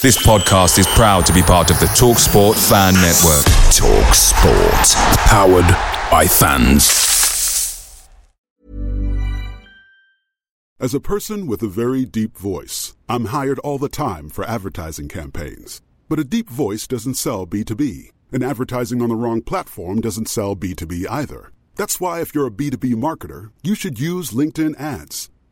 This podcast is proud to be part of the TalkSport Fan Network. TalkSport. Powered by fans. As a person with a very deep voice, I'm hired all the time for advertising campaigns. But a deep voice doesn't sell B2B, and advertising on the wrong platform doesn't sell B2B either. That's why, if you're a B2B marketer, you should use LinkedIn ads.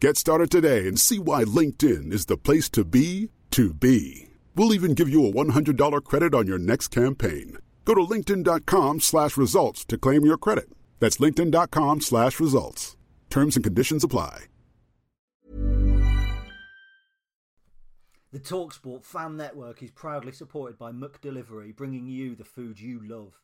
Get started today and see why LinkedIn is the place to be to be. We'll even give you a $100 credit on your next campaign. Go to linkedin.com slash results to claim your credit. That's linkedin.com slash results. Terms and conditions apply. The Talksport fan network is proudly supported by McDelivery, bringing you the food you love.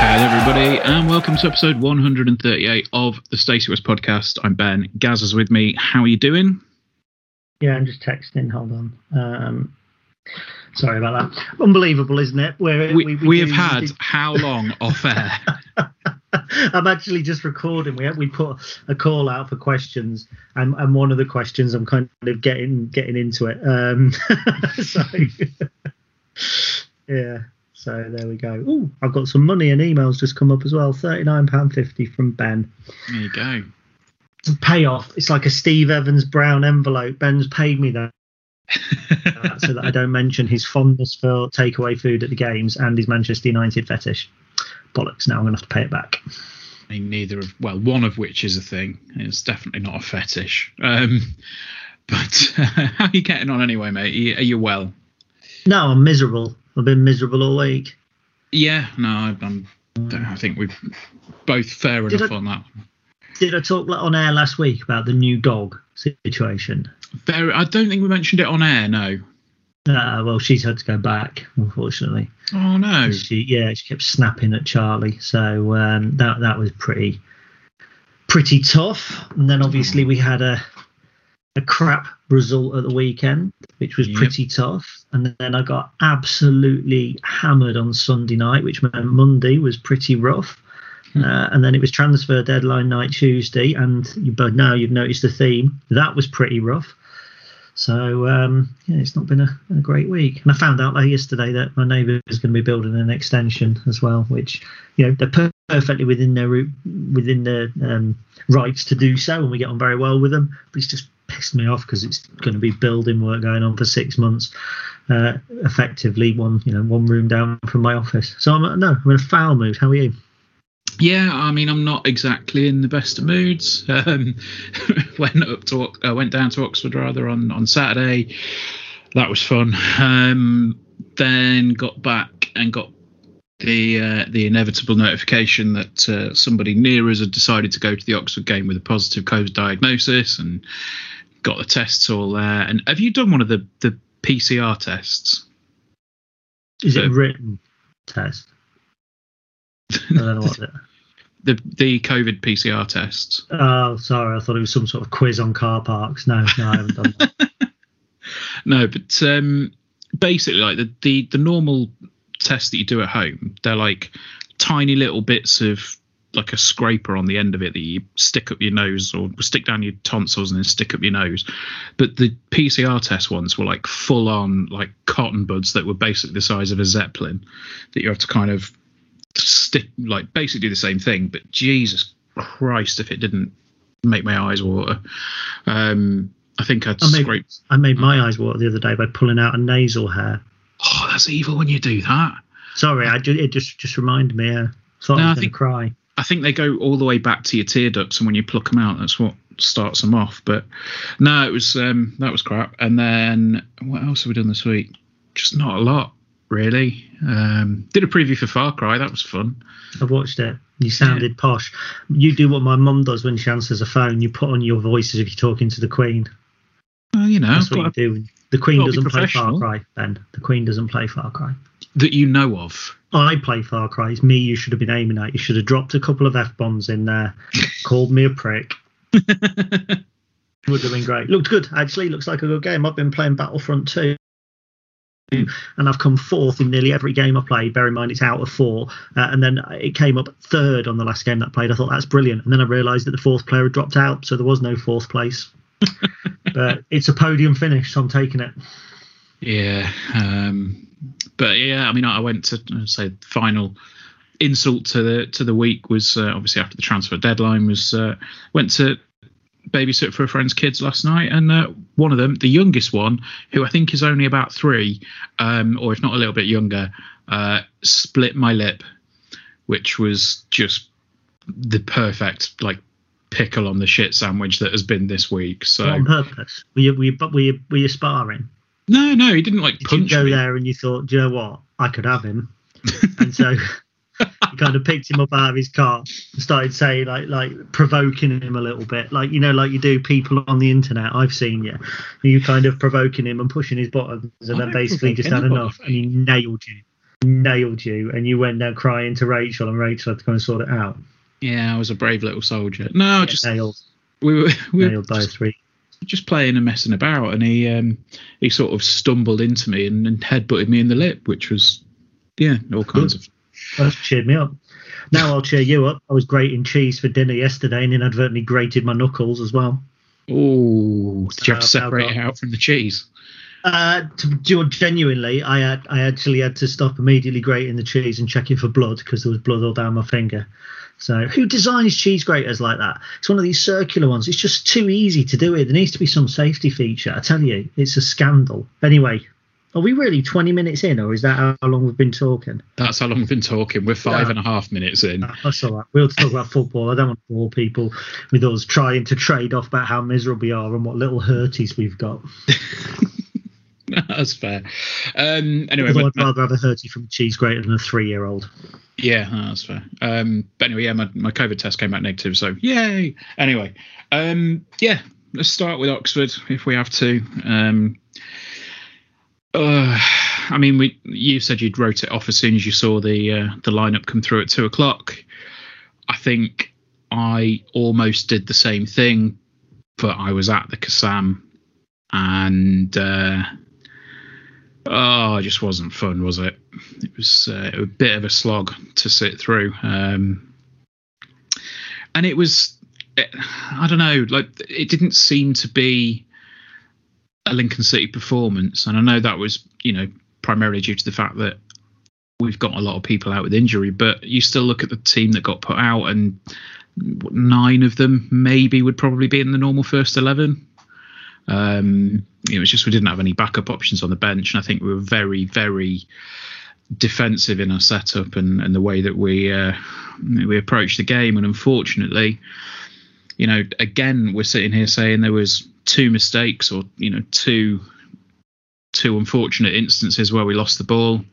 Hello, everybody, and welcome to episode 138 of the Stacey West podcast. I'm Ben. Gaz is with me. How are you doing? Yeah, I'm just texting. Hold on. Um, sorry about that. Unbelievable, isn't it? Where We, we, have do had this- how long off air? I'm actually just recording. We we put a call out for questions, and, and one of the questions I'm kind of getting getting into it. Um, so yeah, so there we go. Oh, I've got some money and emails just come up as well. Thirty nine pound fifty from Ben. There you go. Payoff. It's like a Steve Evans brown envelope. Ben's paid me that. so that I don't mention his fondness for takeaway food at the games and his Manchester United fetish. Bollocks! Now I'm going to have to pay it back. I mean, neither of well, one of which is a thing. It's definitely not a fetish. Um, but how are you getting on anyway, mate? Are you, are you well? No, I'm miserable. I've been miserable all week. Yeah, no, I- I'm. I think we've both fair Did enough I- on that. Did I talk on air last week about the new dog situation? Fair, I don't think we mentioned it on air. No. Uh, well, she's had to go back, unfortunately. Oh no. She, yeah, she kept snapping at Charlie, so um, that that was pretty pretty tough. And then obviously we had a a crap result at the weekend, which was Yep. pretty tough. And then I got absolutely hammered on Sunday night, which meant Monday was pretty rough. Uh, and then it was transfer deadline night Tuesday, and you, but now you've noticed the theme. That was pretty rough. So um, yeah, it's not been a, a great week. And I found out yesterday that my neighbour is going to be building an extension as well, which you know they're perfectly within their within their um, rights to do so, and we get on very well with them. But it's just pissed me off because it's going to be building work going on for six months, uh, effectively one you know one room down from my office. So I'm no, I'm in a foul mood. How are you? Yeah, I mean, I'm not exactly in the best of moods. Um, went up to, uh, went down to Oxford rather on on Saturday. That was fun. Um, then got back and got the uh, the inevitable notification that uh, somebody near us had decided to go to the Oxford game with a positive COVID diagnosis and got the tests all there. And have you done one of the the PCR tests? Is it So- a written test? I don't know what it. The the COVID PCR tests. Oh, sorry. I thought it was some sort of quiz on car parks. No, no, I haven't done that. No, but um, basically, like the, the the normal tests that you do at home, they're like tiny little bits of like a scraper on the end of it that you stick up your nose or stick down your tonsils and then stick up your nose. But the PCR test ones were like full on like cotton buds that were basically the size of a zeppelin that you have to kind of stick like basically do the same thing. But Jesus Christ, if it didn't make my eyes water. Um, I think I'd I made, scraped. I made my eyes water the other day by pulling out a nasal hair. Oh, that's evil when you do that. Sorry, I ju- it just just reminded me. Uh, thought No, I was going to think- cry. I think they go all the way back to your tear ducts, and when you pluck them out, that's what starts them off. But no, it was um, that was crap. And then what else have we done this week? Just not a lot, really. Um, did a preview for Far Cry. That was fun. I've watched it. You sounded posh. You do what my mum does when she answers a phone. You put on your voice as if you're talking to the Queen. Well, you know, That's what you do. The Queen doesn't play Far. Cry, Ben. The Queen doesn't play Far Cry. that you know of. I play Far Cry. It's me you should have been aiming at. You should have dropped a couple of F bombs in there, called me a prick. Would have been great. Looked good, actually. Looks like a good game. I've been playing Battlefront 2. And I've come fourth in nearly every game I played. Bear in mind it's out of four, uh, and then it came up third on the last game that I played. I thought that's brilliant, and then I realised that the fourth player had dropped out, so there was no fourth place. but it's a podium finish, so I'm taking it. Yeah, um, but yeah, I mean, I went to say final insult to the to the week was uh, obviously after the transfer deadline was uh, went to babysit for a friend's kids last night, and uh, one of them, the youngest one, who I think is only about three, um, or if not a little bit younger, uh, split my lip, which was just the perfect like pickle on the shit sandwich that has been this week. So on purpose. Were you, were you, were you, were you sparring? no, no, he didn't like Did punch you go me. there and you thought, do you know what? I could have him. and so you kind of picked him up out of his car and started saying, like, like provoking him a little bit. Like, you know, like you do people on the internet. I've seen you. You kind of provoking him and pushing his buttons and I then basically just had enough and he nailed you. Nailed you. And you went down crying to Rachel and Rachel had to go and sort it out. Yeah, I was a brave little soldier. No, just nailed, we were we were nailed by just, three. just playing and messing about, and he um he sort of stumbled into me and, and headbutted me in the lip, which was yeah, all kinds of. That's cheered me up. Now I'll cheer you up. I was grating cheese for dinner yesterday and inadvertently grated my knuckles as well. Oh, did you have to separate it out from the cheese? Uh, to, do- genuinely, I had I actually had to stop immediately grating the cheese and checking for blood because there was blood all down my finger. So who designs cheese graters like that? It's one of these circular ones. It's just too easy to do it. There needs to be some safety feature. I tell you, it's a scandal. Anyway, are we really 20 minutes in, or is that how long we've been talking? That's how long we've been talking. We're five Yeah. and a half minutes in. That's all right. We'll talk about football. I don't want to bore people with us trying to trade off about how miserable we are and what little hurties we've got. That's fair. Um, anyway, I'd rather have a hurtie from a cheese grater than a three-year-old. Yeah, that's fair. Um, but anyway, yeah, my, my COVID test came back negative, so yay. Anyway, um, yeah, let's start with Oxford if we have to. Um, uh, I mean, we you said you'd wrote it off as soon as you saw the uh, the lineup come through at two o'clock. I think I almost did the same thing, but I was at the Kassam, and uh, oh, it just wasn't fun, was it? It was uh, a bit of a slog to sit through, um, and it was. I don't know, like it didn't seem to be a Lincoln City performance, and I know that was, you know, primarily due to the fact that we've got a lot of people out with injury, but you still look at the team that got put out, and nine of them maybe would probably be in the normal first eleven. Um, know, it's just we didn't have any backup options on the bench, and I think we were very, very defensive in our setup and, and the way that we uh, we approached the game. And unfortunately, you know, again, we're sitting here saying there was two mistakes or you know two two unfortunate instances where we lost the ball.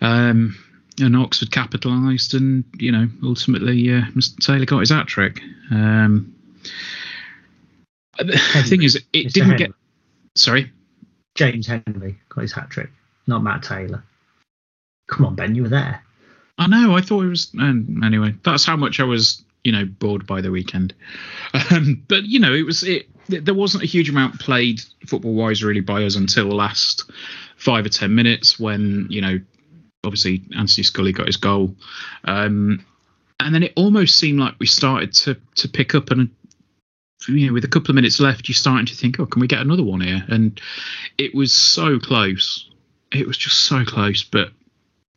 Um, and Oxford capitalised, and you know, ultimately, uh, Mr. Taylor got his hat trick. Um, the thing is, it Mr. didn't Henry. get. Sorry. James Henry got his hat trick, not Matt Taylor. Come on, Ben, you were there. I know. I thought it was. Um, anyway, that's how much I was, you know, bored by the weekend. Um, but you know, it was. It there wasn't a huge amount played football wise really by us until the last five or ten minutes when you know, obviously Anthony Scully got his goal, um, and then it almost seemed like we started to to pick up and you know with a couple of minutes left you're starting to think oh can we get another one here? And it was so close. It was just so close but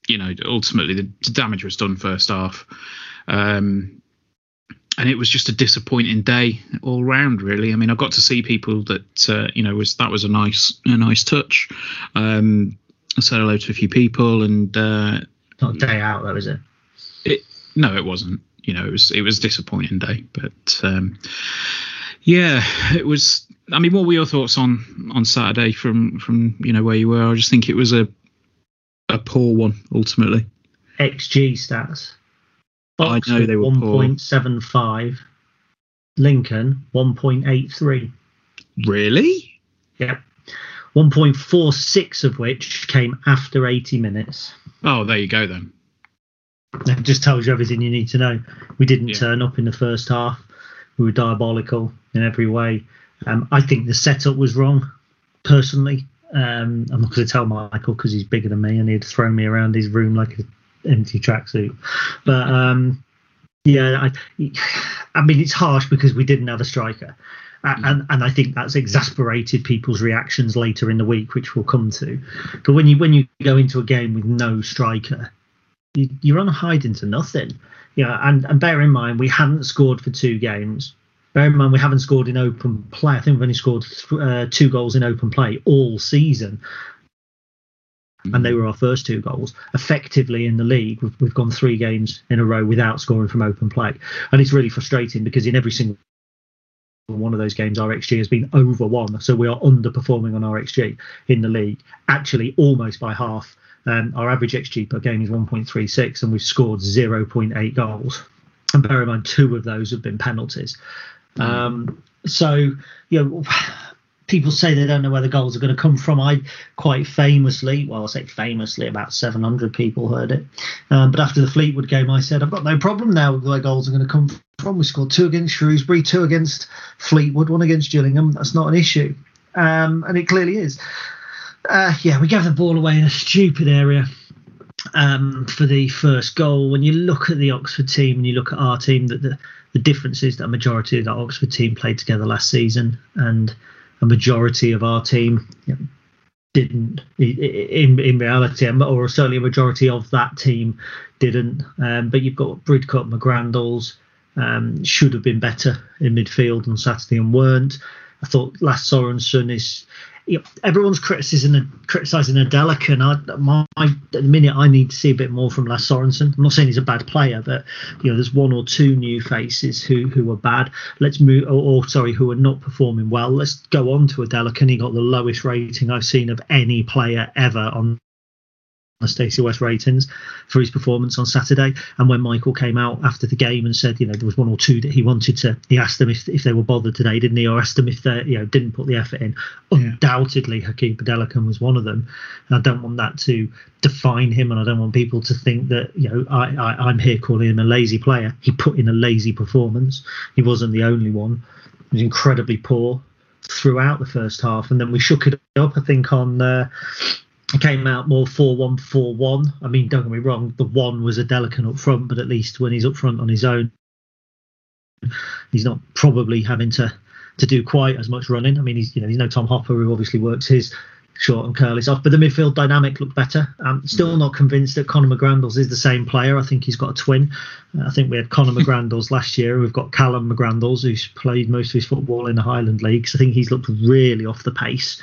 you know ultimately the, damage was done first half. Um, and it was just a disappointing day all round really. I mean i got to see people that uh, you know was that was a nice a nice touch. Um, i said hello to a few people and uh, Not a day out though, is it? it no it wasn't. You know it was it was a disappointing day but um yeah it was i mean what were your thoughts on on saturday from from you know where you were? I just think it was a a poor one ultimately. XG stats. I know they were poor. 1.75. Lincoln 1.83. really Yep. 1.46 of which came after 80 minutes. oh there you go then That just tells you everything you need to know. We didn't Yeah. turn up in the first half. We were diabolical in every way. Um, I think the setup was wrong, personally. Um, I'm not going to tell Michael because he's bigger than me and he'd throw me around his room like an empty tracksuit. But um, yeah, I, I mean, it's harsh because we didn't have a striker. And, and I think that's exasperated people's reactions later in the week, which we'll come to. But when you when you go into a game with no striker, you, you're on a hide into nothing. Yeah, and, and bear in mind we hadn't scored for two games. Bear in mind we haven't scored in open play. I think we've only scored uh, two goals in open play all season, and they were our first two goals. Effectively in the league, we've, we've gone three games in a row without scoring from open play, and it's really frustrating because in every single one of those games, our XG has been over one, so we are underperforming on our XG in the league. Actually, almost by half. Um, our average XG per game is 1.36, and we've scored 0.8 goals. And bear in mind, two of those have been penalties. Um, so, you know, people say they don't know where the goals are going to come from. I quite famously, well, I say famously, about 700 people heard it. Um, but after the Fleetwood game, I said, I've got no problem now with where goals are going to come from. We scored two against Shrewsbury, two against Fleetwood, one against Gillingham. That's not an issue. Um, and it clearly is. Uh, yeah, we gave the ball away in a stupid area um, for the first goal. When you look at the Oxford team and you look at our team, that the, the difference is that a majority of that Oxford team played together last season, and a majority of our team didn't. In in reality, or certainly a majority of that team didn't. Um, but you've got Bridcut, McGrandles um, should have been better in midfield on Saturday and weren't. I thought Lasse Sorensen is. You know, everyone's criticising criticizing Adelakun, and I, my at the minute I need to see a bit more from Lasse Sorensen. I'm not saying he's a bad player, but you know, there's one or two new faces who who are bad. Let's move, or, or sorry, who are not performing well. Let's go on to Adelakun, and he got the lowest rating I've seen of any player ever on Stacey West ratings for his performance on Saturday. And when Michael came out after the game and said, you know, there was one or two that he wanted to, he asked them if, if they were bothered today, didn't he? Or asked them if they, you know, didn't put the effort in. Undoubtedly, Hakeeb Adelakun was one of them. And I don't want that to define him, and I don't want people to think that, you know, I, I, I'm here calling him a lazy player. He put in a lazy performance. He wasn't the only one. He was incredibly poor throughout the first half, and then we shook it up. I think on uh, it came out more 4 1 4 1. I mean, don't get me wrong, the one was Adelakun up front, but at least when he's up front on his own, he's not probably having to to do quite as much running. I mean, he's you know he's no Tom Hopper who obviously works his short and curlies off, but the midfield dynamic looked better. I'm still not convinced that Conor McGrandles is the same player. I think he's got a twin. Uh, I think we had Conor McGrandles last year. We've got Callum McGrandles, who's played most of his football in the Highland Leagues. I think he's looked really off the pace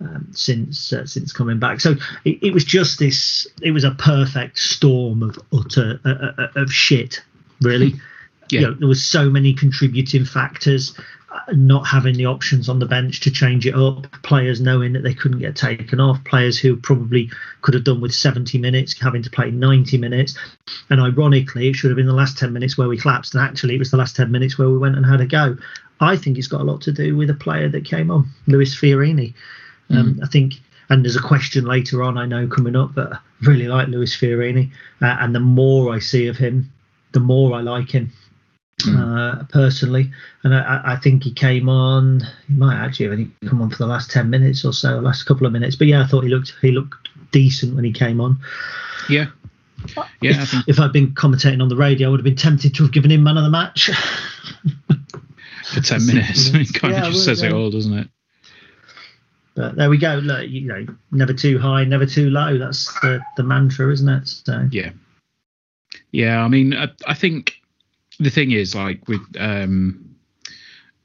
um, since uh, since coming back. So it, it was just this. It was a perfect storm of utter uh, uh, of shit, really. Yeah. You know, there was so many contributing factors. uh, Not having the options on the bench to change it up, players knowing that they couldn't get taken off, players who probably could have done with 70 minutes having to play 90 minutes. And ironically, it should have been the last 10 minutes where we collapsed, and actually, it was the last 10 minutes where we went and had a go. I think it's got a lot to do with a player that came on, Lewis Fiorini. Um, I think, and there's a question later on I know coming up, but I really like Lewis Fiorini, uh, and the more I see of him, the more I like him uh, personally. And I- I, think he came on. He might actually have only come on for the last ten minutes or so, last couple of minutes. But yeah, I thought he looked he looked decent when he came on. Yeah. Yeah, if, if I'd been commentating on the radio, I would have been tempted to have given him man of the match. for 10 minutes, it kind Yeah, of just says it all, doesn't it? But there we go. Look, you know, never too high, never too low. That's the, the mantra, isn't it? So Yeah, yeah. I mean, I, I think the thing is, like, with um,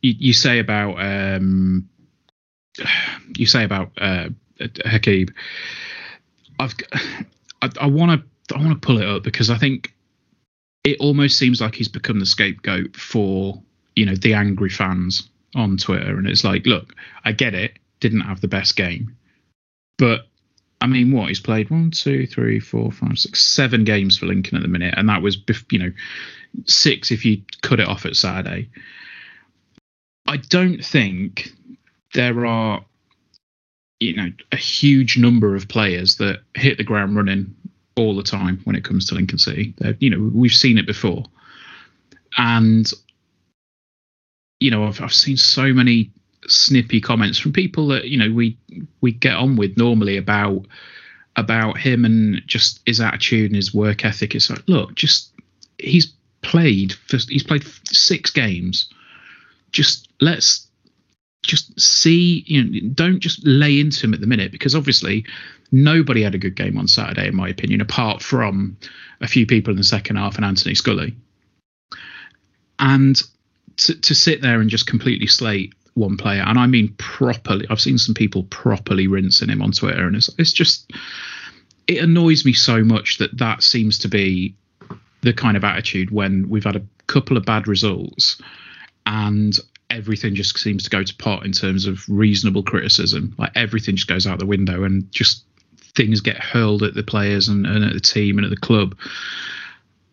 you, you say about um, you say about uh, Hakeeb. I've I want to I want to pull it up because I think it almost seems like he's become the scapegoat for you know the angry fans on Twitter, and it's like, look, I get it, didn't have the best game, but I mean, what he's played one, two, three, four, five, six, seven games for Lincoln at the minute, and that was you know six if you cut it off at Saturday. I don't think there are you know a huge number of players that hit the ground running all the time when it comes to Lincoln City. They're, you know, we've seen it before, and you know, I've, I've seen so many snippy comments from people that you know we we get on with normally about about him and just his attitude and his work ethic. It's like, look, just he's played for he's played six games. Just let's just see, you know, don't just lay into him at the minute because obviously nobody had a good game on Saturday, in my opinion, apart from a few people in the second half and Anthony Scully. And to, to sit there and just completely slate one player, and I mean properly, I've seen some people properly rinsing him on Twitter, and it's it's just it annoys me so much that that seems to be the kind of attitude when we've had a couple of bad results and everything just seems to go to pot in terms of reasonable criticism. Like everything just goes out the window and just things get hurled at the players and, and at the team and at the club.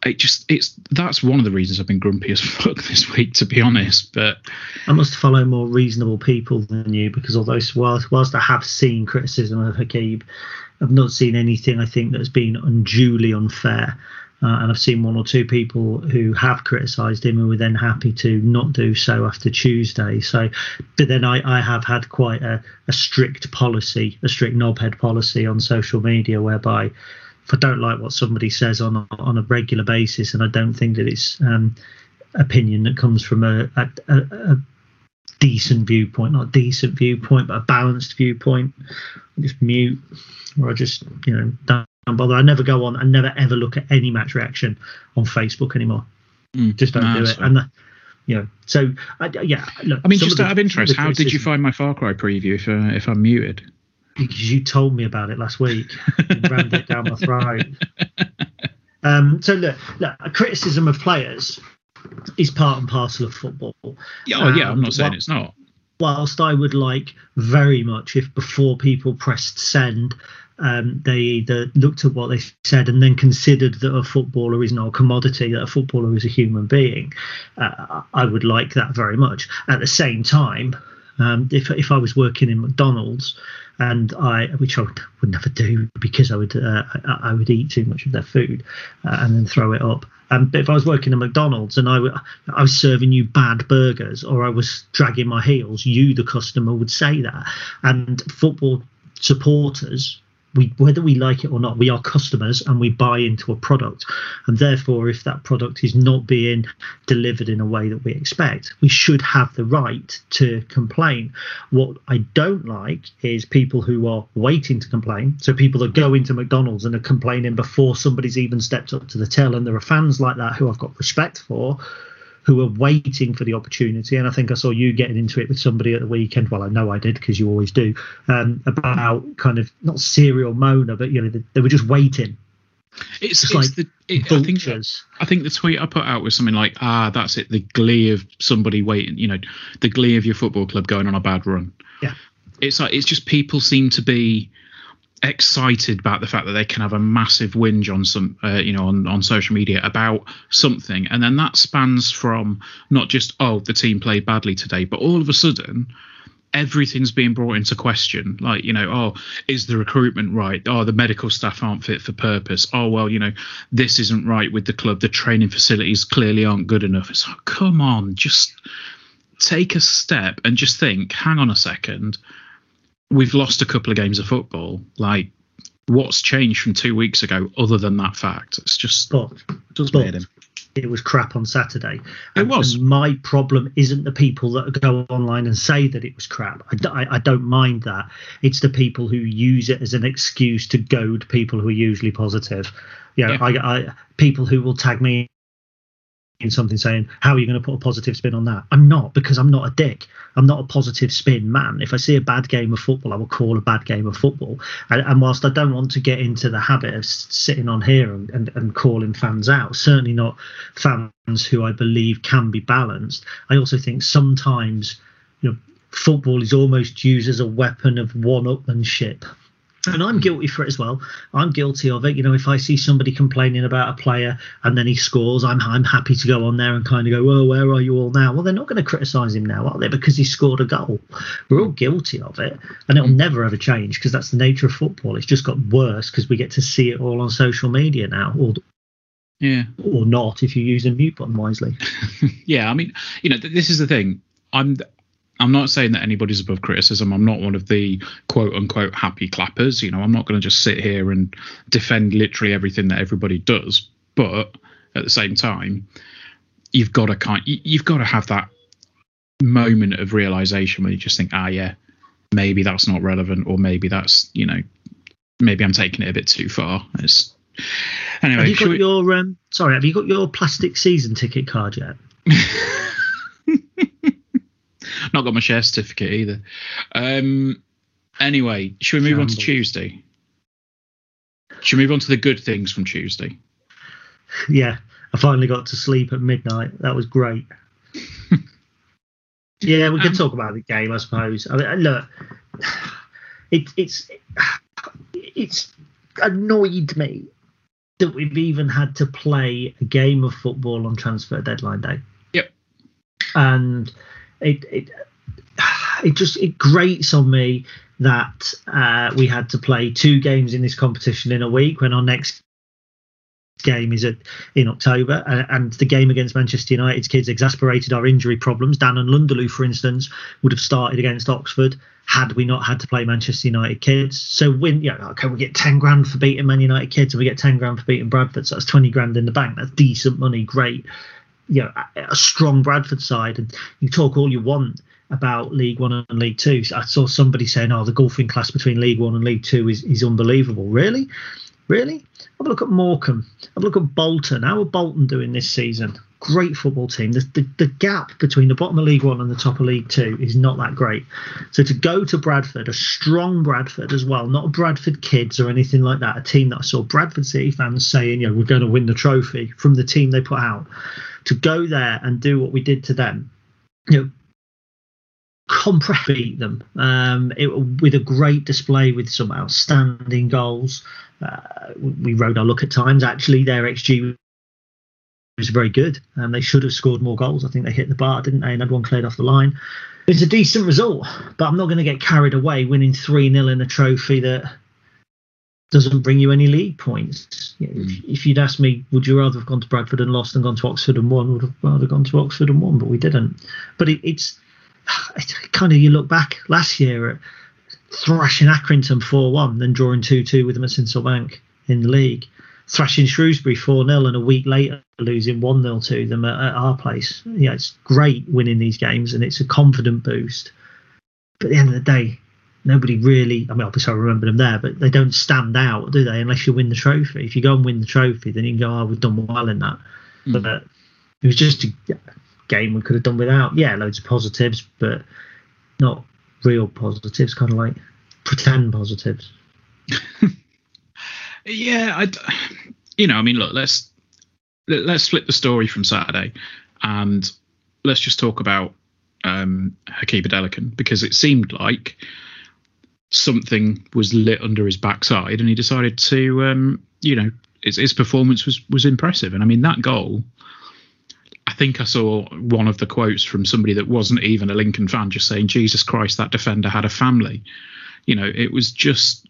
It just it's that's one of the reasons I've been grumpy as fuck this week, to be honest. But I must follow more reasonable people than you because although whilst, whilst I have seen criticism of Hakeeb, I've not seen anything I think that's been unduly unfair. Uh, and I've seen one or two people who have criticised him and were then happy to not do so after Tuesday. So, but then I, I have had quite a, a strict policy, a strict knobhead policy on social media, whereby I don't like what somebody says on a, on a regular basis, and I don't think that it's um, opinion that comes from a, a, a, decent viewpoint, not decent viewpoint, but a balanced viewpoint, I just mute or I just you know don't bother. I never go on. I never ever look at any match reaction on Facebook anymore. mm, Just don't nah, do it. And uh, you know, so I, yeah. Look, I mean, just the- out of interest, how did you find my Far Cry preview if uh, if I'm muted? Because you told me about it last week. You rammed it down my throat. Um, so look, look, a criticism of players is part and parcel of football. Yeah, oh, yeah, I'm not saying what- it's not. whilst I would like very much if before people pressed send, um, they either looked at what they said and then considered that a footballer is not a commodity, that a footballer is a human being. Uh, I would like that very much. At the same time, um, if if I was working in McDonald's and I, which I would, never do because I would uh, I, I would eat too much of their food uh, and then throw it up. Um, but if I was working at McDonald's and I, w- I was serving you bad burgers or I was dragging my heels, you, the customer, would say that. And football supporters, we, whether we like it or not, we are customers and we buy into a product. And therefore, if that product is not being delivered in a way that we expect, we should have the right to complain. What I don't like is people who are waiting to complain. So people that go into McDonald's and are complaining before somebody's even stepped up to the till. And there are fans like that who I've got respect for who are waiting for the opportunity. And I think I saw you getting into it with somebody at the weekend. Well, I know I did because you always do. Um, about kind of not serial moaner, but you know they, they were just waiting, It's, It's like the it, I think. I think the tweet I put out was something like, "Ah, that's it. The glee of somebody waiting. You know, the glee of your football club going on a bad run." Yeah. It's like it's just people seem to be excited about the fact that they can have a massive whinge on some, uh, you know, on on social media about something, and then that spans from not just oh the team played badly today, but all of a sudden everything's being brought into question. Like, you know, oh, is the recruitment right? Oh, the medical staff aren't fit for purpose. Oh, well, you know, this isn't right with the club. The training facilities clearly aren't good enough. It's like, come on, just take a step and just think, hang on a second. We've lost a couple of games of football. Like, what's changed from two weeks ago other than that fact? It's just But does but him. it was crap on Saturday. It was. And my problem isn't the people that go online and say that it was crap. I don't mind that. It's the people who use it as an excuse to goad people who are usually positive. You know, Yeah. I, I people who will tag me in something saying, "How are you going to put a positive spin on that?" I'm not because I'm not a dick. I'm not a positive spin man. If I see a bad game of football, I will call a bad game of football. And, and whilst I don't want to get into the habit of sitting on here and, and, and calling fans out, certainly not fans who I believe can be balanced, I also think sometimes, you know, football is almost used as a weapon of one-upmanship. And I'm guilty for it as well. I'm guilty of it. You know, if I see somebody complaining about a player and then he scores, I'm I'm happy to go on there and kind of go, well, where are you all now?" Well, they're not going to criticise him now, are they? Because he scored a goal. We're all guilty of it, and it'll mm. never ever change because that's the nature of football. It's just got worse because we get to see it all on social media now, or Yeah. or not if you use the mute button wisely. yeah, I mean, you know, th- this is the thing. I'm I'm not saying that anybody's above criticism. I'm not one of the quote unquote happy clappers. You know, I'm not going to just sit here and defend literally everything that everybody does. But at the same time, you've got to kind you- you've got to have that moment of realization where you just think, ah, yeah, maybe that's not relevant, or maybe that's you know, maybe I'm taking it a bit too far. It's anyway. Have you got we- your um, sorry? Have you got your plastic season ticket card yet? Not got my share certificate either. Um, anyway, should we move on to Tuesday? Should we move on to the good things from Tuesday? yeah, I finally got to sleep at midnight. That was great. yeah, we can Um, talk about the game, I suppose. I mean, look, it, it's it's annoyed me that we've even had to play a game of football on transfer deadline day. Yep. And it it it just it grates on me that uh, we had to play two games in this competition in a week when our next game is at, in October, and, and the game against Manchester United's kids exasperated our injury problems. Dan N'Lundulu, for instance, would have started against Oxford had we not had to play Manchester United kids. So win, yeah, okay, we get ten grand for beating Man United kids, and we get ten grand for beating Bradford. So that's twenty grand in the bank. That's decent money, great. You know, a, strong Bradford side, and you talk all you want about League One and League Two. I saw somebody saying, "Oh, the golfing class between League One and League Two is is unbelievable." Really, really. Have a look at Morecambe. Have a look at Bolton. How are Bolton doing this season? Great football team. The, the, the gap between the bottom of League One and the top of League Two is not that great. So to go to Bradford, a strong Bradford as well, not Bradford kids or anything like that, a team that I saw Bradford City fans saying, you know, we're going to win the trophy from the team they put out. To go there and do what we did to them, you know, comprehend beat them um, it, with a great display with some outstanding goals. Uh, we rode our luck at times. Actually, their XG was very good, and they should have scored more goals. I think they hit the bar, didn't they? And had one cleared off the line. It's a decent result, but I'm not going to get carried away winning 3 0 in a trophy that doesn't bring you any league points. You know, if, hmm. if you'd asked me, would you rather have gone to Bradford and lost than gone to Oxford and won, would have rather gone to Oxford and won, but we didn't. But it, it's, it's kind of you look back last year at thrashing Accrington 4 1, then drawing 2 2 with them at Sincil Bank in the league, thrashing Shrewsbury 4 0, and a week later losing 1 0 to them at, at our place. Yeah, it's great winning these games and it's a confident boost. But at the end of the day, nobody really, I mean, obviously I remember them there, but they don't stand out, do they, unless you win the trophy. If you go and win the trophy, then you can go, oh, we've done well in that. Mm. But it was just a game we could have done without. Yeah, loads of positives, but not real positives, kind of like pretend positives. Yeah, I, you know, I mean, look, let's let- let's flip the story from Saturday, and let's just talk about um, Hakeeb Adelakun because it seemed like something was lit under his backside, and he decided to, um, you know, his, his performance was was impressive, and I mean that goal. I think I saw one of the quotes from somebody that wasn't even a Lincoln fan, just saying, "Jesus Christ, that defender had a family." You know, it was just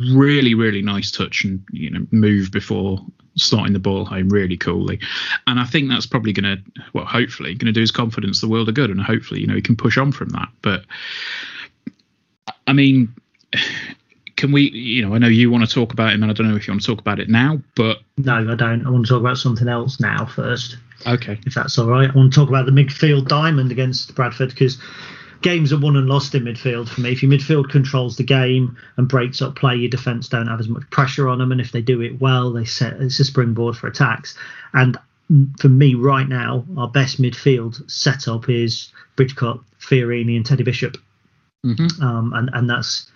really really nice touch and you know move before starting the ball home really coolly and i think that's probably going to well hopefully going to do his confidence the world of good and hopefully you know he can push on from that but i mean can we? You know, I know you want to talk about him, and I don't know if you want to talk about it now, but no, I don't. I want to talk about something else now first. Okay. If that's all right, I want to talk about the midfield diamond against Bradford because games are won and lost in midfield for me. If your midfield controls the game and breaks up play, your defence don't have as much pressure on them, and if they do it well, they set it's a springboard for attacks. And for me, right now, our best midfield setup is Bridcut, Fiorini, and Teddy Bishop, mm-hmm. um, and and that's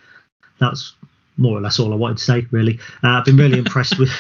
that's more or less all I wanted to say. Really, uh, I've been really impressed with.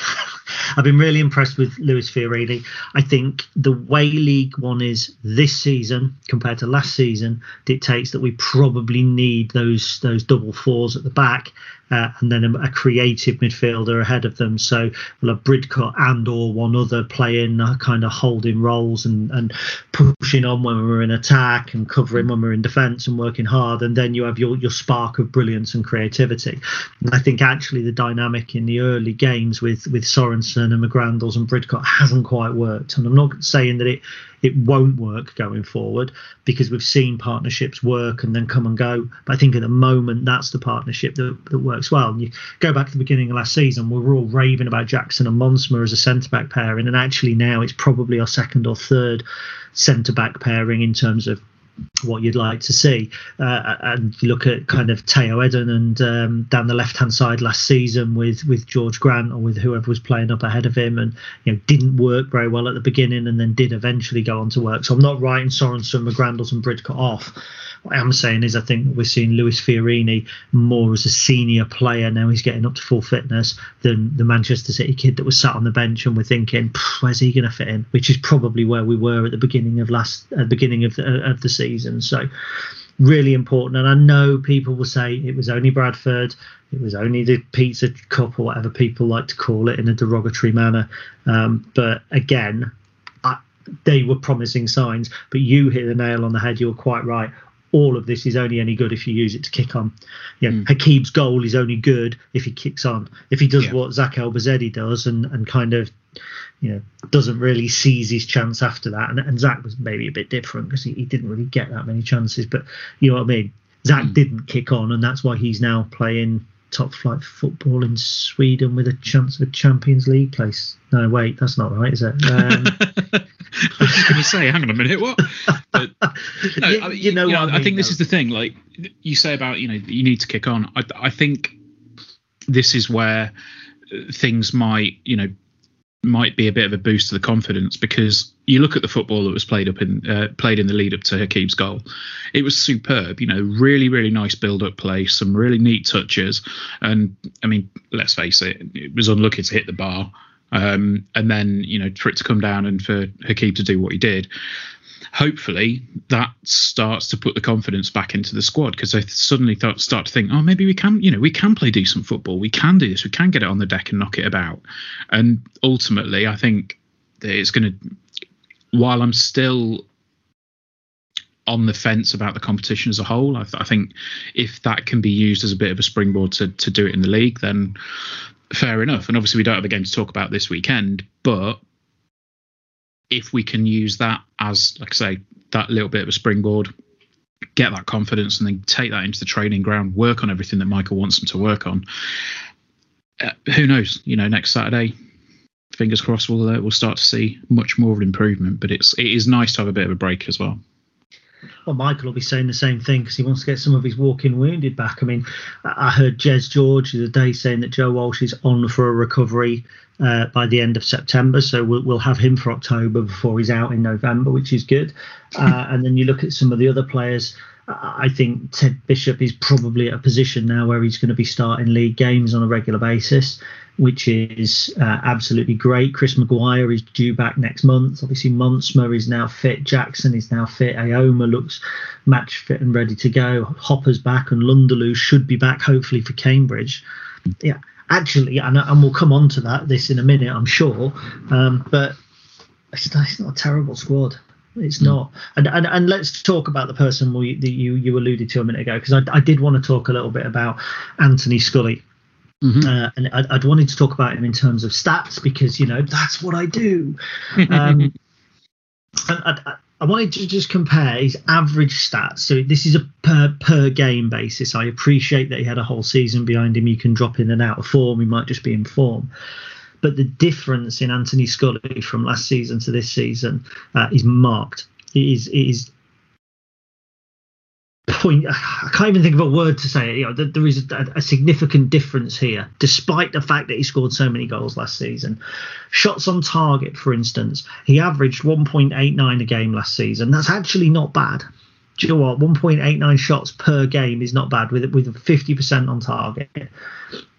I've been really impressed with Lewis Fiorini. I think the way League One is this season compared to last season dictates that we probably need those those double fours at the back uh, and then a, a, creative midfielder ahead of them. So we'll have Bridcut and or one other playing uh, kind of holding roles and, and pushing on when we're in attack and covering when we're in defence and working hard. And then you have your, your spark of brilliance and creativity. And I think actually the dynamic in the early games with, with Sorensen and McGrandles and Bridcut hasn't quite worked. And I'm not saying that it it won't work going forward because we've seen partnerships work and then come and go. But I think at the moment that's the partnership that, that works well. And you go back to the beginning of last season, we were all raving about Jackson and Montsma as a centre back pairing, and actually now it's probably our second or third centre back pairing in terms of what you'd like to see. Uh, and you look at kind of Tayo Edun and um, down the left hand side last season with with George Grant or with whoever was playing up ahead of him, and you know didn't work very well at the beginning, and then did eventually go on to work. So I'm not writing Sorensen, McGrandles, and Bridcut off. What I am saying is I think we're seeing Lewis Fiorini more as a senior player now. He's getting up to full fitness than the Manchester City kid that was sat on the bench, and we're thinking, where's he going to fit in? Which is probably where we were at the beginning of last, at the beginning of the, of the season. So really important. And I know people will say it was only Bradford, it was only the pizza cup or whatever people like to call it in a derogatory manner. Um, but again, they were promising signs. But you hit the nail on the head. You were quite right all of this is only any good if you use it to kick on. You know, mm. Hakeeb's goal is only good if he kicks on. If he does yeah. what Zach Elbouzedi does and, and kind of, you know, doesn't really seize his chance after that. And, and Zach was maybe a bit different because he, he didn't really get that many chances. But you know what I mean? Zach mm. didn't kick on, and that's why he's now playing top flight football in Sweden with a chance of a Champions League place. No, wait, that's not right, is it? Um, I was going to say, hang on a minute, what? But, no, you, you, know, you know I, mean, I, think this is the thing. Like you say about, you know, you need to kick on. I, I think this is where things might, you know, might be a bit of a boost to the confidence because you look at the football that was played up in uh, played in the lead up to Hakeeb's goal. It was superb, you know, really really nice build up play, some really neat touches, and I mean, let's face it, it was unlucky to hit the bar, um, and then you know for it to come down and for Hakeeb to do what he did hopefully that starts to put the confidence back into the squad because they suddenly start to think, oh, maybe we can, you know, we can play decent football. We can do this. We can get it on the deck and knock it about. And ultimately, I think that it's going to, while I'm still on the fence about the competition as a whole, I, th- I think if that can be used as a bit of a springboard to, to do it in the league, then fair enough. And obviously, we don't have a game to talk about this weekend, but if we can use that as, like I say, that little bit of a springboard, get that confidence, and then take that into the training ground, work on everything that Michael wants them to work on. Uh, who knows? You know, next Saturday, fingers crossed, we'll uh, we'll start to see much more of an improvement. But it's it is nice to have a bit of a break as well. Well, Michael will be saying the same thing because he wants to get some of his walking wounded back. I mean, I heard Jez George the other day saying that Joe Walsh is on for a recovery uh, by the end of September, so we'll, we'll have him for October before he's out in November, which is good. Uh, and then you look at some of the other players. I think Ted Bishop is probably at a position now where he's going to be starting league games on a regular basis, which is uh, absolutely great. Chris Maguire is due back next month. Obviously, Montsma is now fit. Jackson is now fit. Eyoma looks match fit and ready to go. Hopper's back, and N'Lundulu should be back hopefully for Cambridge. Yeah, actually, and, and we'll come on to that this in a minute, I'm sure. Um, but it's, it's not a terrible squad. It's not. And, and and let's talk about the person we, that you you alluded to a minute ago because I, I did want to talk a little bit about Anthony Scully. Mm-hmm. Uh, and I'd, I'd, wanted to talk about him in terms of stats because you know that's what I do. Um, I, I wanted to just compare his average stats. So this is a per per game basis. I appreciate that he had a whole season behind him. You can drop in and out of form. He might just be in form. But the difference in Anthony Scully from last season to this season uh, is marked. It is, it is point. I can't even think of a word to say. You know, there is a, a, significant difference here, despite the fact that he scored so many goals last season. Shots on target, for instance, he averaged 1.89 a game last season. That's actually not bad. Do you know what? 1.89 shots per game is not bad with with 50% on target.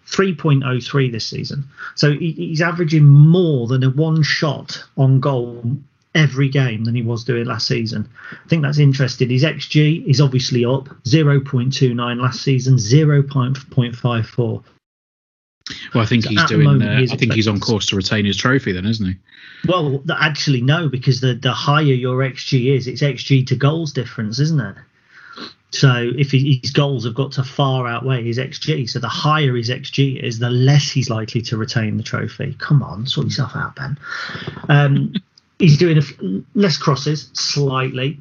3.03 this season. So he's averaging more than a one shot on goal every game than he was doing last season. I think that's interesting. His XG is obviously up 0.29 last season, 0.54. Well, I think so he's doing. Moment, uh, I think he's on course to retain his trophy, then, isn't he? Well, actually, no, because the the higher your XG is, it's XG to goals difference, isn't it? So if he, his goals have got to far outweigh his XG, so the higher his XG is, the less he's likely to retain the trophy. Come on, sort yourself out, Ben. Um, He's doing less crosses slightly,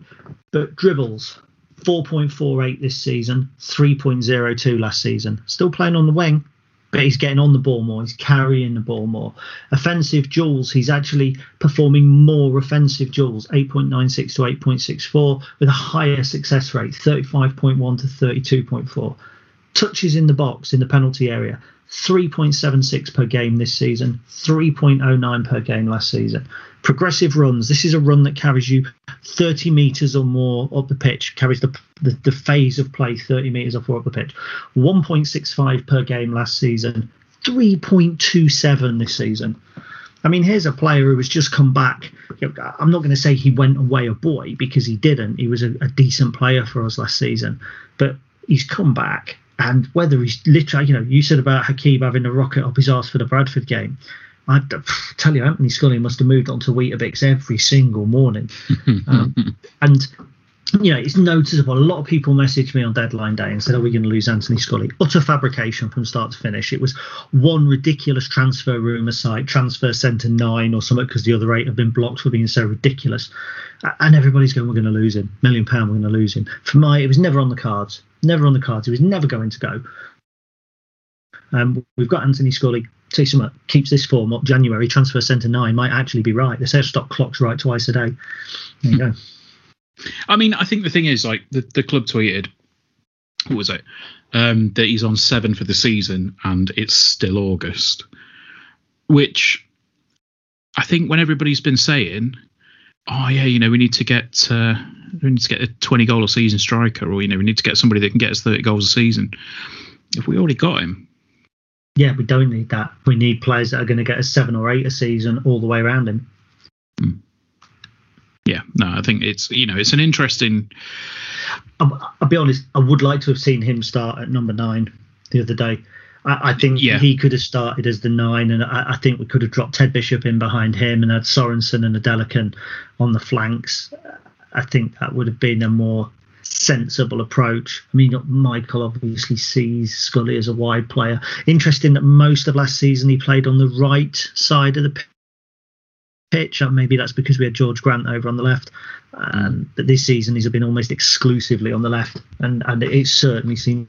but dribbles 4.48 this season, 3.02 last season. Still playing on the wing, but he's getting on the ball more. He's carrying the ball more. Offensive duels, he's actually performing more offensive duels, 8.96 to 8.64, with a higher success rate, 35.1 to 32.4. Touches in the box in the penalty area, 3.76 per game this season, 3.09 per game last season. Progressive runs. This is a run that carries you 30 metres or more up the pitch, carries the, the, the phase of play 30 metres or more up the pitch. 1.65 per game last season, 3.27 this season. I mean, here's a player who has just come back. I'm not going to say he went away a boy because he didn't. He was a, a decent player for us last season, but he's come back. And whether he's literally, you know, you said about Hakeeb having a rocket up his arse for the Bradford game. I tell you, Anthony Scully must have moved on to Weetabix every single morning. um, and you know, it's noticeable. A lot of people messaged me on deadline day and said, Are we going to lose Anthony Scully? Utter fabrication from start to finish. It was one ridiculous transfer rumour site, Transfer Centre 9 or something, because the other eight have been blocked for being so ridiculous. And everybody's going, We're going to lose him. Million pound, we're going to lose him. For my, it was never on the cards. Never on the cards. He was never going to go. Um, we've got Anthony Scully. Say something keeps this form up. January transfer centre nine might actually be right. The say stock clocks right twice a day. There you go. I mean, I think the thing is like the, the club tweeted, what was it? Um, that he's on seven for the season and it's still August, which I think when everybody's been saying, oh yeah, you know, we need to get uh, we need to get a 20 goal a season striker, or you know, we need to get somebody that can get us 30 goals a season. If we already got him, yeah, we don't need that. We need players that are going to get us seven or eight a season all the way around him. Hmm. Yeah, no, I think it's you know it's an interesting. I'll, I'll, be honest. I would like to have seen him start at number nine the other day. I, I think yeah. he could have started as the nine, and I, I, think we could have dropped Ted Bishop in behind him and had Sorensen and Adelakun on the flanks. I think that would have been a more sensible approach. I mean, Michael obviously sees Scully as a wide player. Interesting that most of last season he played on the right side of the pitch. Maybe that's because we had Jorge Grant over on the left. Um, but this season he's been almost exclusively on the left, and and it certainly seems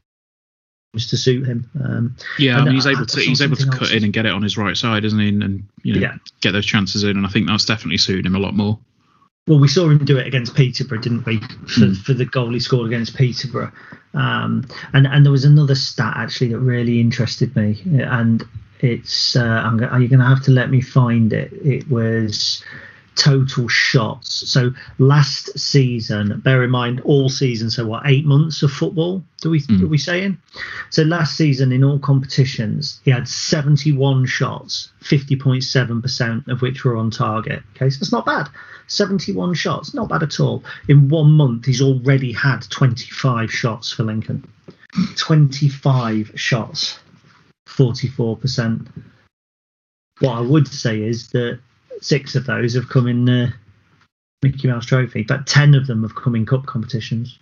to suit him. Um, yeah, I mean, he's able to he's able to else. cut in and get it on his right side, isn't he? And, and you know yeah. get those chances in, and I think that's definitely suited him a lot more well, we saw him do it against Peterborough, didn't we? For, mm. for the goal he scored against Peterborough. Um, and and there was another stat actually that really interested me, and it's uh, I'm, you're going to have to let me find it. It was total shots. So last season, bear in mind all season, so what eight months of football? Do we mm. are we saying? So last season in all competitions, he had 71 shots, 50.7 percent of which were on target. Okay, so it's not bad. 71 shots, not bad at all. In one month, he's already had 25 shots for Lincoln. 25 shots, 44 percent. What I would say is that six of those have come in the Mickey Mouse Trophy, but ten of them have come in cup competitions.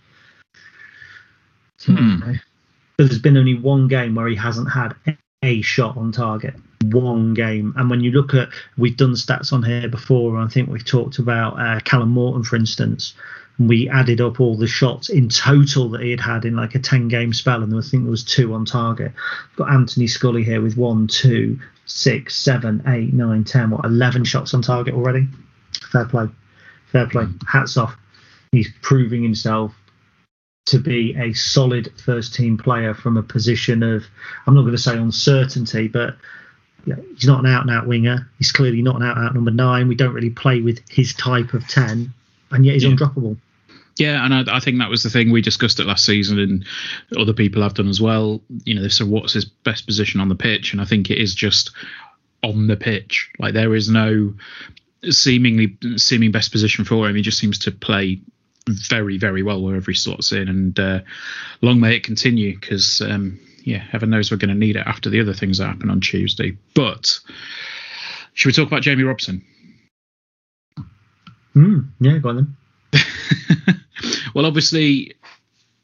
So, hmm. But there's been only one game where he hasn't had a shot on target. one game. And when you look at, we've done stats on here before. I think we've talked about uh, Callum Morton, for instance. We added up all the shots in total that he had had in like a 10 game spell, and I think there was two on target. We've got Anthony Scully here with one, two, six, seven, eight, nine, ten, what, 11 shots on target already? Fair play. Fair play. Mm. Hats off. He's proving himself to be a solid first team player from a position of, I'm not going to say uncertainty, but he's not an out and out winger. He's clearly not an out and out number nine. We don't really play with his type of 10, and yet he's Yeah. undroppable. Yeah, and I, I think that was the thing we discussed it last season, and other people have done as well. You know, said what's his best position on the pitch, and I think it is just on the pitch. Like there is no seemingly seeming best position for him. He just seems to play very, very well wherever he slots in, and uh, long may it continue because um, yeah, heaven knows we're going to need it after the other things that happen on Tuesday. But should we talk about Jamie Robson? Mm, yeah, go on then. well, obviously,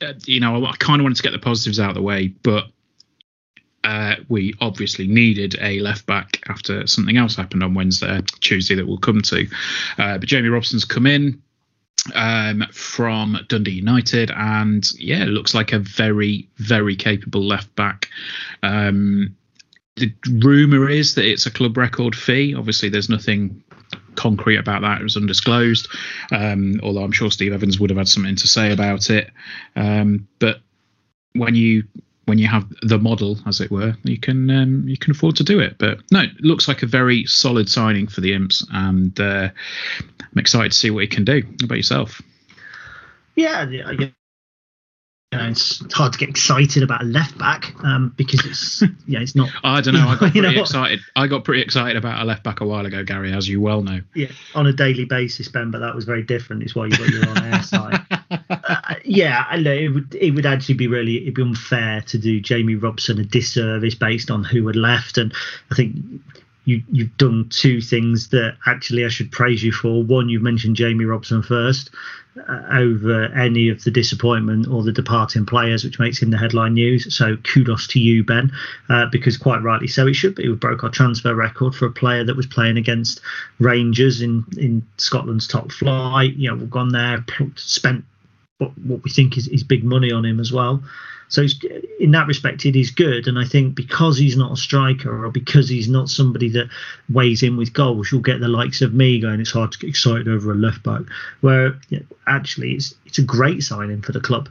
uh, you know, I kind of wanted to get the positives out of the way, but uh, we obviously needed a left back after something else happened on Wednesday, Tuesday that we'll come to. Uh, but Jamie Robson's come in um, from Dundee United, and yeah, looks like a very, very capable left back. Um, the rumor is that it's a club record fee. Obviously, there's nothing concrete about that. It was undisclosed. Um, although I'm sure Steve Evans would have had something to say about it. Um, but when you when you have the model, as it were, you can um, you can afford to do it. But no, it looks like a very solid signing for the Imps, and uh, I'm excited to see what he can do. How about yourself? Yeah. You know, it's hard to get excited about a left back um, because it's yeah, it's not I don't know. I got know pretty what? excited. I got pretty excited about a left back a while ago, Gary, as you well know. yeah on a daily basis, Ben. But that was very different. It's why you got your on air side. Uh, yeah, I know it would it would actually be really it'd be unfair to do Jamie Robson a disservice based on who had left, and I think you you've done two things that actually I should praise you for. One, you've mentioned Jamie Robson first over any of the disappointment or the departing players, which makes him the headline news. So kudos to you, Ben, uh, because quite rightly so it should be. We broke our transfer record for a player that was playing against Rangers in in Scotland's top flight. You know, we've gone there, spent what, what we think is, is big money on him as well. So in that respect, it is good. And I think because he's not a striker or because he's not somebody that weighs in with goals, you'll get the likes of me going, it's hard to get excited over a left back. Where you know, actually, it's it's a great signing for the club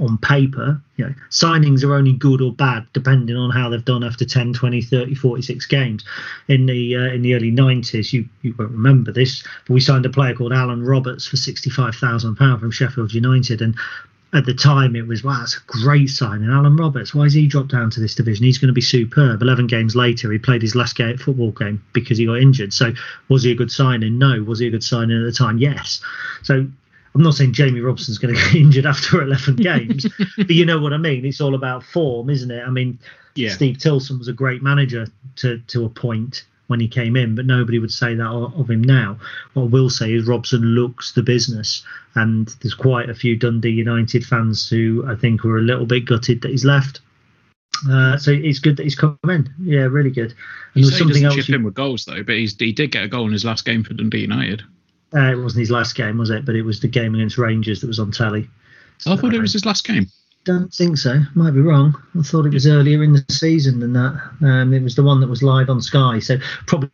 on paper. You know, signings are only good or bad depending on how they've done after 10, 20, 30, 46 games. In the uh, in the early 90s, you, you won't remember this, but we signed a player called Alan Roberts for £65,000 from Sheffield United. And at the time it was wow, it's a great signing. Alan Roberts, why has he dropped down to this division? He's going to be superb. Eleven games later, he played his last game football game because he got injured. So was he a good signing? No. Was he a good signing at the time? Yes. So I'm not saying Jamie Robson's going to get injured after 11 games, but you know what I mean. It's all about form, isn't it? I mean, Yeah. Steve Tilson was a great manager to to a point when he came in, but nobody would say that of him now. What I will say is Robson looks the business, and there's quite a few Dundee United fans who I think were a little bit gutted that he's left. Uh, so it's good that he's come in. Yeah, really good. And You there was say he something else. chip you- in with goals though, but he did get a goal in his last game for Dundee United. Uh, it wasn't his last game, was it? But it was the game against Rangers that was on telly. I thought it was his last game. Don't think so. Might be wrong. I thought it was earlier in the season than that. Um, it was the one that was live on Sky. So probably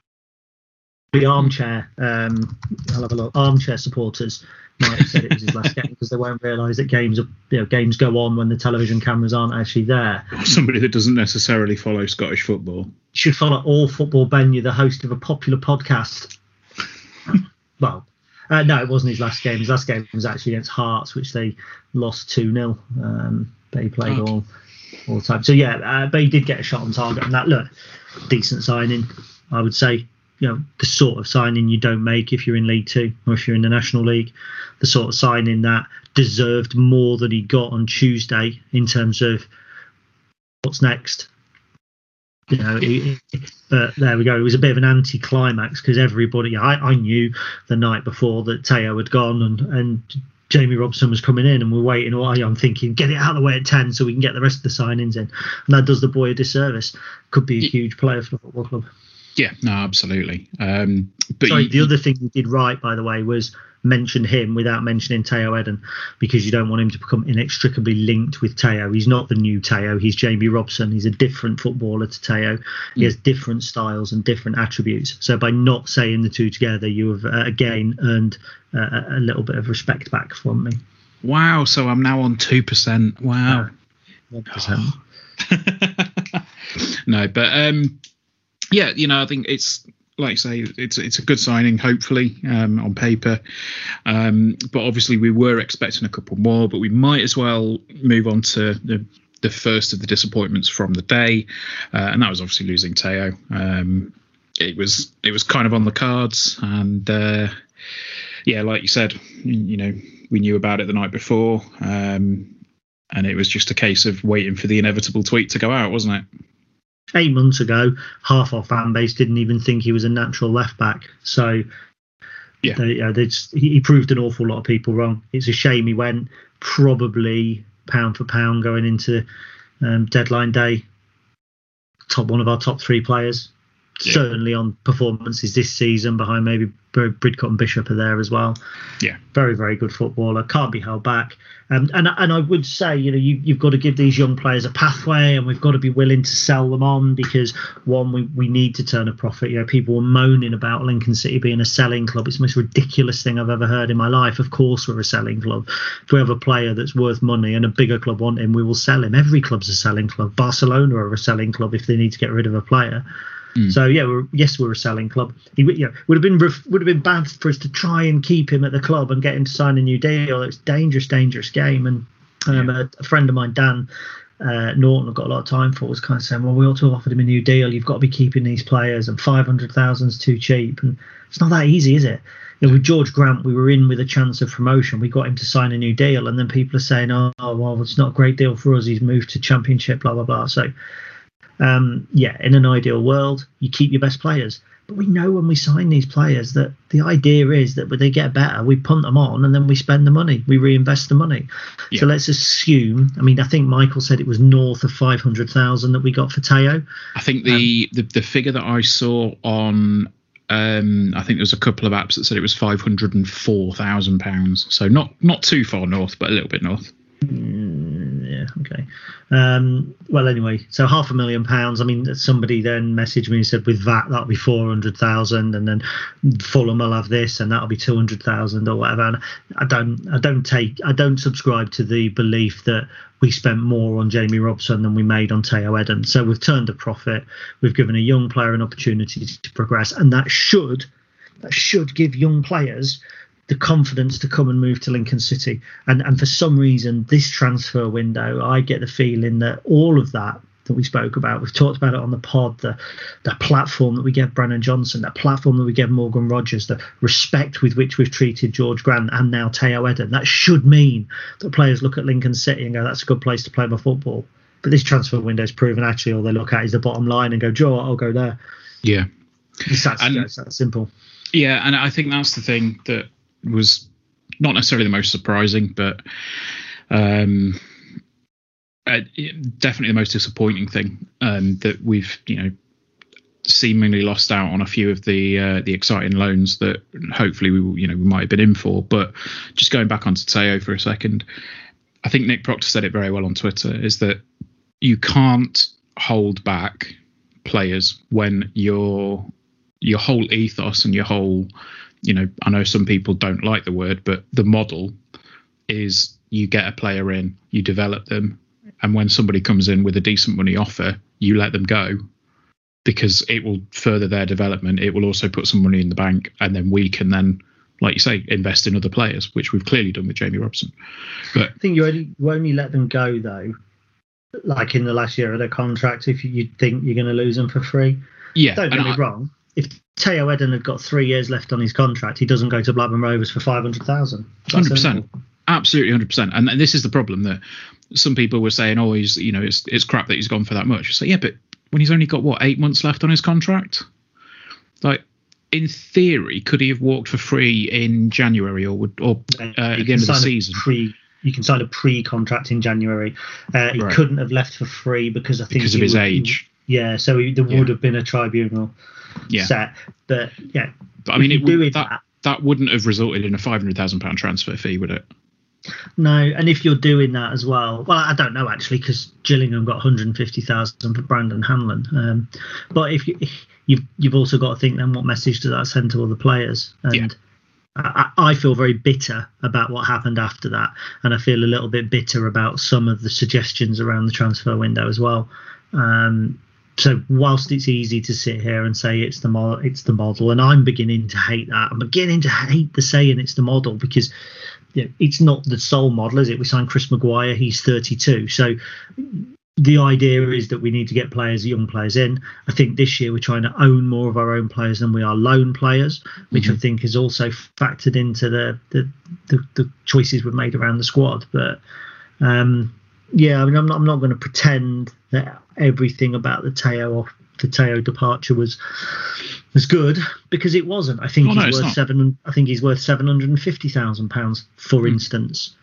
armchair. Um, I'll have a look. Armchair supporters might have said it was his last game because they won't realise that games are, you know, games go on when the television cameras aren't actually there. Somebody that doesn't necessarily follow Scottish football. Should follow all football. Ben, you're the host of a popular podcast. Well, uh, no, it wasn't his last game. His last game was actually against Hearts, which they lost two 0 um, But he played all all the time. So yeah, uh, but he did get a shot on target, and that look decent signing, I would say. You know, the sort of signing you don't make if you're in League Two or if you're in the National League. The sort of signing that deserved more than he got on Tuesday in terms of what's next. You know, it, it- but there we go. It was a bit of an anti-climax because everybody, I, I knew the night before that Tayo had gone, and and Jamie Robson was coming in and we're waiting. I'm thinking, get it out of the way at 10 so we can get the rest of the signings in. And that does the boy a disservice. Could be a huge player for the football club. Yeah, no, absolutely. Um, but Sorry, you- the other thing you did right, by the way, was mention him without mentioning Tayo Edun because you don't want him to become inextricably linked with Tayo. He's not the new Tayo. He's Jamie Robson. He's a different footballer to Tayo. He Mm. has different styles and different attributes. So by not saying the two together, you have uh, again earned uh, a- little bit of respect back from me. wow, so I'm now on two percent. Wow. 100%. no, but um, yeah, you know, I think it's like I say, it's it's a good signing, hopefully um, on paper. Um, but obviously, we were expecting a couple more, but we might as well move on to the the first of the disappointments from the day, uh, and that was obviously losing Tayo. Um, it was it was kind of on the cards, and uh, yeah, like you said, you, know, we knew about it the night before. Um, and it was just a case of waiting for the inevitable tweet to go out, wasn't it? Eight months ago, half our fan base didn't even think he was a natural left back. So Yeah. they, uh, they just- he he proved an awful lot of people wrong. It's a shame he went. Probably pound for pound going into um, deadline day, top one of our top three players. Yeah. Certainly on performances this season, behind maybe Br- Bridcut and Bishop are there as well. Yeah. Very, very good footballer. Can't be held back. Um, and and I would say, you know, you, you've got to give these young players a pathway, and we've got to be willing to sell them on because one, we, we need to turn a profit. You know, people were moaning about Lincoln City being a selling club. It's the most ridiculous thing I've ever heard in my life. Of course, we're a selling club. If we have a player that's worth money and a bigger club want him, we will sell him. Every club's a selling club. Barcelona are a selling club if they need to get rid of a player. So yeah, we're, yes, we're a selling club. He would- you know, would have been would have been bad for us to try and keep him at the club and get him to sign a new deal. It's a dangerous, dangerous game. And um, a, a friend of mine, Dan uh, Norton, I've got a lot of time for, was kind of saying, "Well, we ought to have offered him a new deal. You've got to be keeping these players, and five hundred thousand's too cheap." And it's not that easy, is it? You know, with Jorge Grant, we were in with a chance of promotion. We got him to sign a new deal, and then people are saying, "Oh, well, it's not a great deal for us. He's moved to Championship, blah blah blah." So um, yeah, in an ideal world, you keep your best players. But we know when we sign these players that the idea is that when they get better, we punt them on and then we spend the money, we reinvest the money. So let's assume. I mean, I think Michael said it was north of five hundred thousand that we got for Tayo. I think the, the the figure that I saw on um, I think there was a couple of apps that said it was five hundred and four thousand pounds. So not not too far north, but a little bit north. Yeah, okay. Um, well, anyway, so half a million pounds. I mean, somebody then messaged me and said, with that, that'll be 400,000, and then Fulham will have this, and that'll be 200,000 or whatever. And I don't, I don't take, I don't subscribe to the belief that we spent more on Jamie Robson than we made on Tayo Edun. So we've turned a profit. We've given a young player an opportunity to progress, and that should, that should give young players the confidence to come and move to Lincoln City. And and for some reason, this transfer window, I get the feeling that all of that that we spoke about, we've talked about it on the pod, the the platform that we gave Brennan Johnson, the platform that we gave Morgan Rogers, the respect with which we've treated Jorge Grant and now Tayo Edun, that should mean that players look at Lincoln City and go, that's a good place to play my football. But this transfer window is proven actually all they look at is the bottom line and go, Joe, I'll go there. Yeah. It's that, And- it's that simple. Yeah, and I think that's the thing that was not necessarily the most surprising, but um, uh, definitely the most disappointing thing um, that we've you know seemingly lost out on a few of the uh, the exciting loans that hopefully we you know we might have been in for. But just going back onto Tayo for a second, I think Nick Proctor said it very well on Twitter: is that you can't hold back players when your your whole ethos and your whole you know i know some people don't like the word but the model is you get a player in you develop them and when somebody comes in with a decent money offer you let them go because it will further their development it will also put some money in the bank and then we can then like you say invest in other players which we've clearly done with jamie robson but I think you only you only let them go though, like in the last year of their contract, if you, think you're going to lose them for free. yeah Don't get me I- wrong. If Tayo Edun had got three years left on his contract, he doesn't go to Blackburn Rovers for five hundred thousand. Hundred percent, absolutely hundred percent. And and this is the problem that some people were saying, oh, he's you know it's it's crap that he's gone for that much. So yeah, but when he's only got what eight months left on his contract, like in theory, could he have walked for free in January or would or uh, at the end of the season? Pre, you can sign a pre-contract in January. Uh, he Right. couldn't have left for free because I think because of his would- age. Yeah, so he, there Yeah. would have been a tribunal Yeah, set, but yeah, but I mean, it would, that that- that wouldn't have resulted in a five hundred thousand pound transfer fee, would it? No, and if you're doing that as well, well, I don't know actually because Gillingham got 150,000 for Brandon Hanlon. Um, but if you, you've you've also got to think then what message does that send to other players? And Yeah. I feel very bitter about what happened after that, and I feel a little bit bitter about some of the suggestions around the transfer window as well. Um, so whilst it's easy to sit here and say it's the model, it's the model, and I'm beginning to hate that. I'm beginning to hate the saying it's the model because you know, it's not the sole model, is it? We signed Chris Maguire, he's 32. So the idea is that we need to get players, young players in. I think this year we're trying to own more of our own players than we are loan players, which I think is also factored into the the, the, the choices we've made around the squad. But um, yeah, I mean, I'm not, I'm not going to pretend that everything about the Tayo off the Tayo departure was was good because it wasn't. I think Oh, he's it's worth seven. I think he's worth seven hundred and fifty thousand pounds, for Hmm. instance.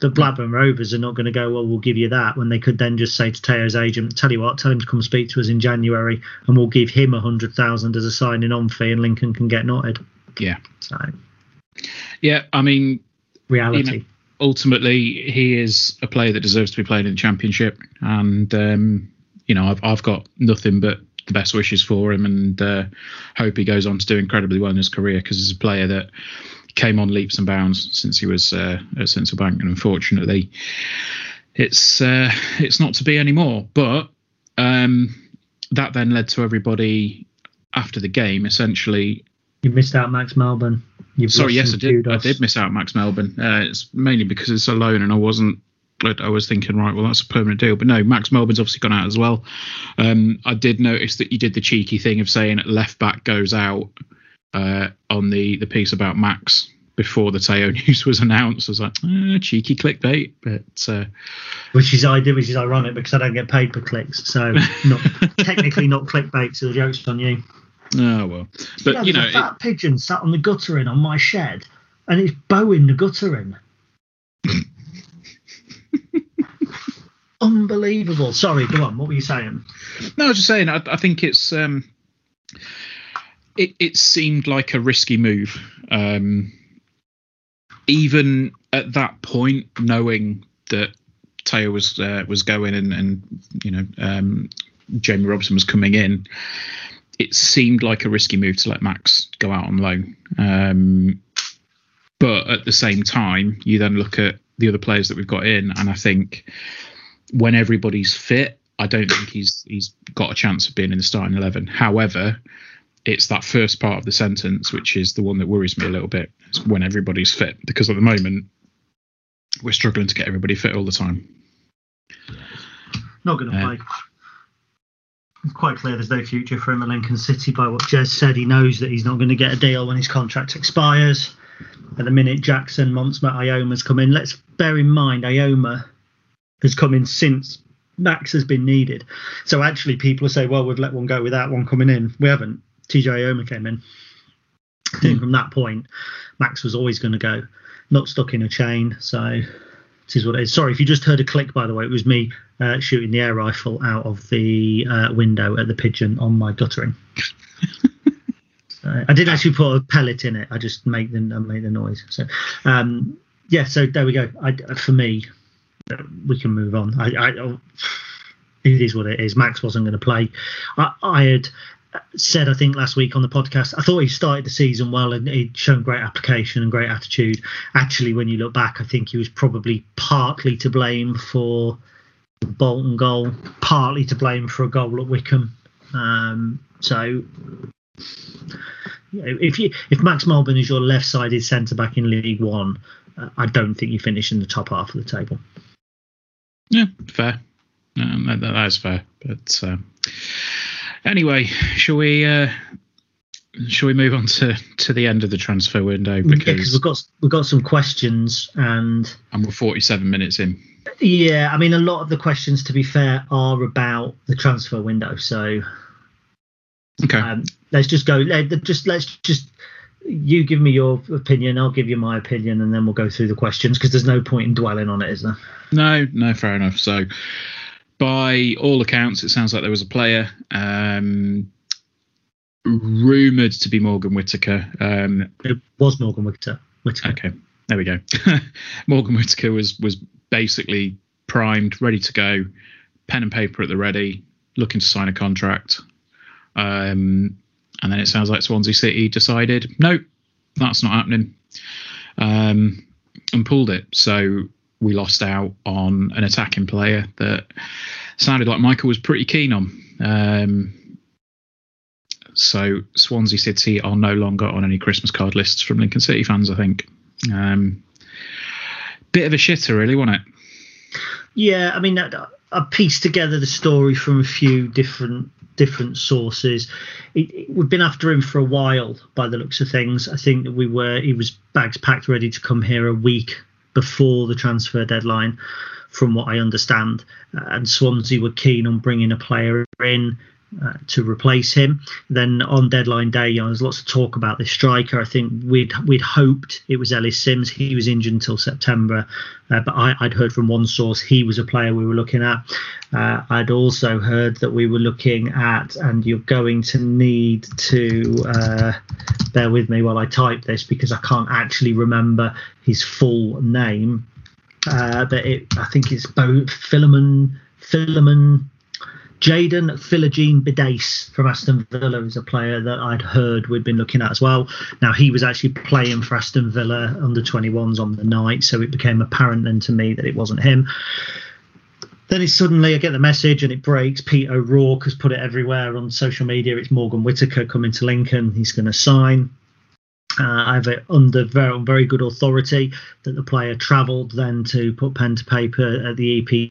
The Blackburn Rovers are not going to go. Well, we'll give you that when they could then just say to Tayo's agent, "Tell you what, tell him to come speak to us in January, and we'll give him a hundred thousand as a signing on fee, and Lincoln can get knotted." Yeah, So yeah. I mean, reality. ultimately he is a player that deserves to be played in the championship and um, you know I've, I've got nothing but the best wishes for him and uh, hope he goes on to do incredibly well in his career because he's a player that came on leaps and bounds since he was uh, at Sincil Bank and unfortunately it's uh, it's not to be anymore but um, that then led to everybody after the game essentially You missed out, Max Melbourne. You've Sorry, yes, I did. I did miss out Max Melbourne. Uh, it's mainly because it's alone, and I wasn't. Like, I was thinking, right, well, that's a permanent deal. But no, Max Melbourne's obviously gone out as well. Um, I did notice that you did the cheeky thing of saying left back goes out uh, on the the piece about Max before the Teo news was announced. I was like, eh, cheeky clickbait, but uh, which is I did, which is ironic because I don't get paid for clicks, so not technically not clickbait. So the joke's on you. oh well. But Yeah, you know, a it, fat pigeon sat on the guttering on my shed, and it's bowing the guttering. Unbelievable. Sorry, go on. What were you saying? No, I was just saying. I, I think it's um, it it seemed like a risky move, um, even at that point, knowing that Tayo was uh, was going and and you know um, Jamie Robson was coming in. It seemed like a risky move to let Max go out on loan. Um, but at the same time, you then look at the other players that we've got in, and I think when everybody's fit, I don't think he's he's got a chance of being in the starting eleven. However, it's that first part of the sentence which is the one that worries me a little bit. It's when everybody's fit, because at the moment we're struggling to get everybody fit all the time. Not going to Yeah. Uh, play. It's quite clear there's no future for him at Lincoln City by what Jez said. He knows that he's not going to get a deal when his contract expires. At the minute, Jackson, Montsma, Eyoma's come in. Let's bear in mind, Eyoma has come in since Max has been needed. So actually, people say, well, we've let one go without one coming in. We haven't. TJ Eyoma came in. I think from that point, Max was always going to go, not stuck in a chain. So this is what it is. Sorry if you just heard a click, by the way. It was me uh, shooting the air rifle out of the uh, window at the pigeon on my guttering. I didn't actually put a pellet in it. I just make the I made the noise. So um, yeah, so there we go. I, for me, we can move on. I, I oh, it is what it is. Max wasn't going to play. I, I had said I think last week on the podcast I thought he started the season well and he'd shown great application and great attitude. Actually, when you look back, I think he was probably partly to blame for the Bolton goal, partly to blame for a goal at Wycombe. Um, so if you if Max Melbourne is your left-sided centre back in League One, uh, I don't think you finish in the top half of the table. Yeah, fair. Um, that, that is fair. But uh, anyway, shall we? Uh, shall we move on to, to the end of the transfer window Yeah, 'cause because we've got we've got some questions and and we're 47 minutes in. Yeah, I mean, a lot of the questions, to be fair, are about the transfer window. So Okay. Um, let's just go. Let, just let's just you give me your opinion. I'll give you my opinion, and then we'll go through the questions because there's no point in dwelling on it, is there? No, no, fair enough. So, by all accounts, it sounds like there was a player um, rumored to be Morgan Whittaker. Um, It was Morgan Whittaker. Whittaker. Okay, there we go. Morgan Whittaker was was basically primed, ready to go, pen and paper at the ready, looking to sign a contract. Um, and then it sounds like Swansea City decided, nope, that's not happening, um, and pulled it. So we lost out on an attacking player that sounded like Michael was pretty keen on. Um, so Swansea City are no longer on any Christmas card lists from Lincoln City fans, I think. Um, bit of a shitter, really, wasn't it? Yeah, I mean, I, I pieced together the story from a few different different sources. It, it, we've been after him for a while, by the looks of things. I think that we were he was bags packed, ready to come here a week before the transfer deadline, from what I understand. Uh, and Swansea were keen on bringing a player in. Uh, to replace him. Then on deadline day, you know, there's lots of talk about this striker. I think we'd we'd hoped it was Ellis Simms. He was injured until September, uh, but I, would heard from one source he was a player we were looking at. Uh, I'd also heard that we were looking at, and you're going to need to uh, bear with me while I type this because I can't actually remember his full name. Uh, but it, I think it's Bo Philemon Philemon Jaden Philogene Bidace from Aston Villa is a player that I'd heard we'd been looking at as well. Now he was actually playing for Aston Villa under 21s on the night, so it became apparent then to me that it wasn't him. Then it suddenly I get the message and it breaks. Pete O'Rourke has put it everywhere on social media. It's Morgan Whittaker coming to Lincoln. He's going to sign. Uh, I have it under very, very good authority that the player travelled then to put pen to paper at the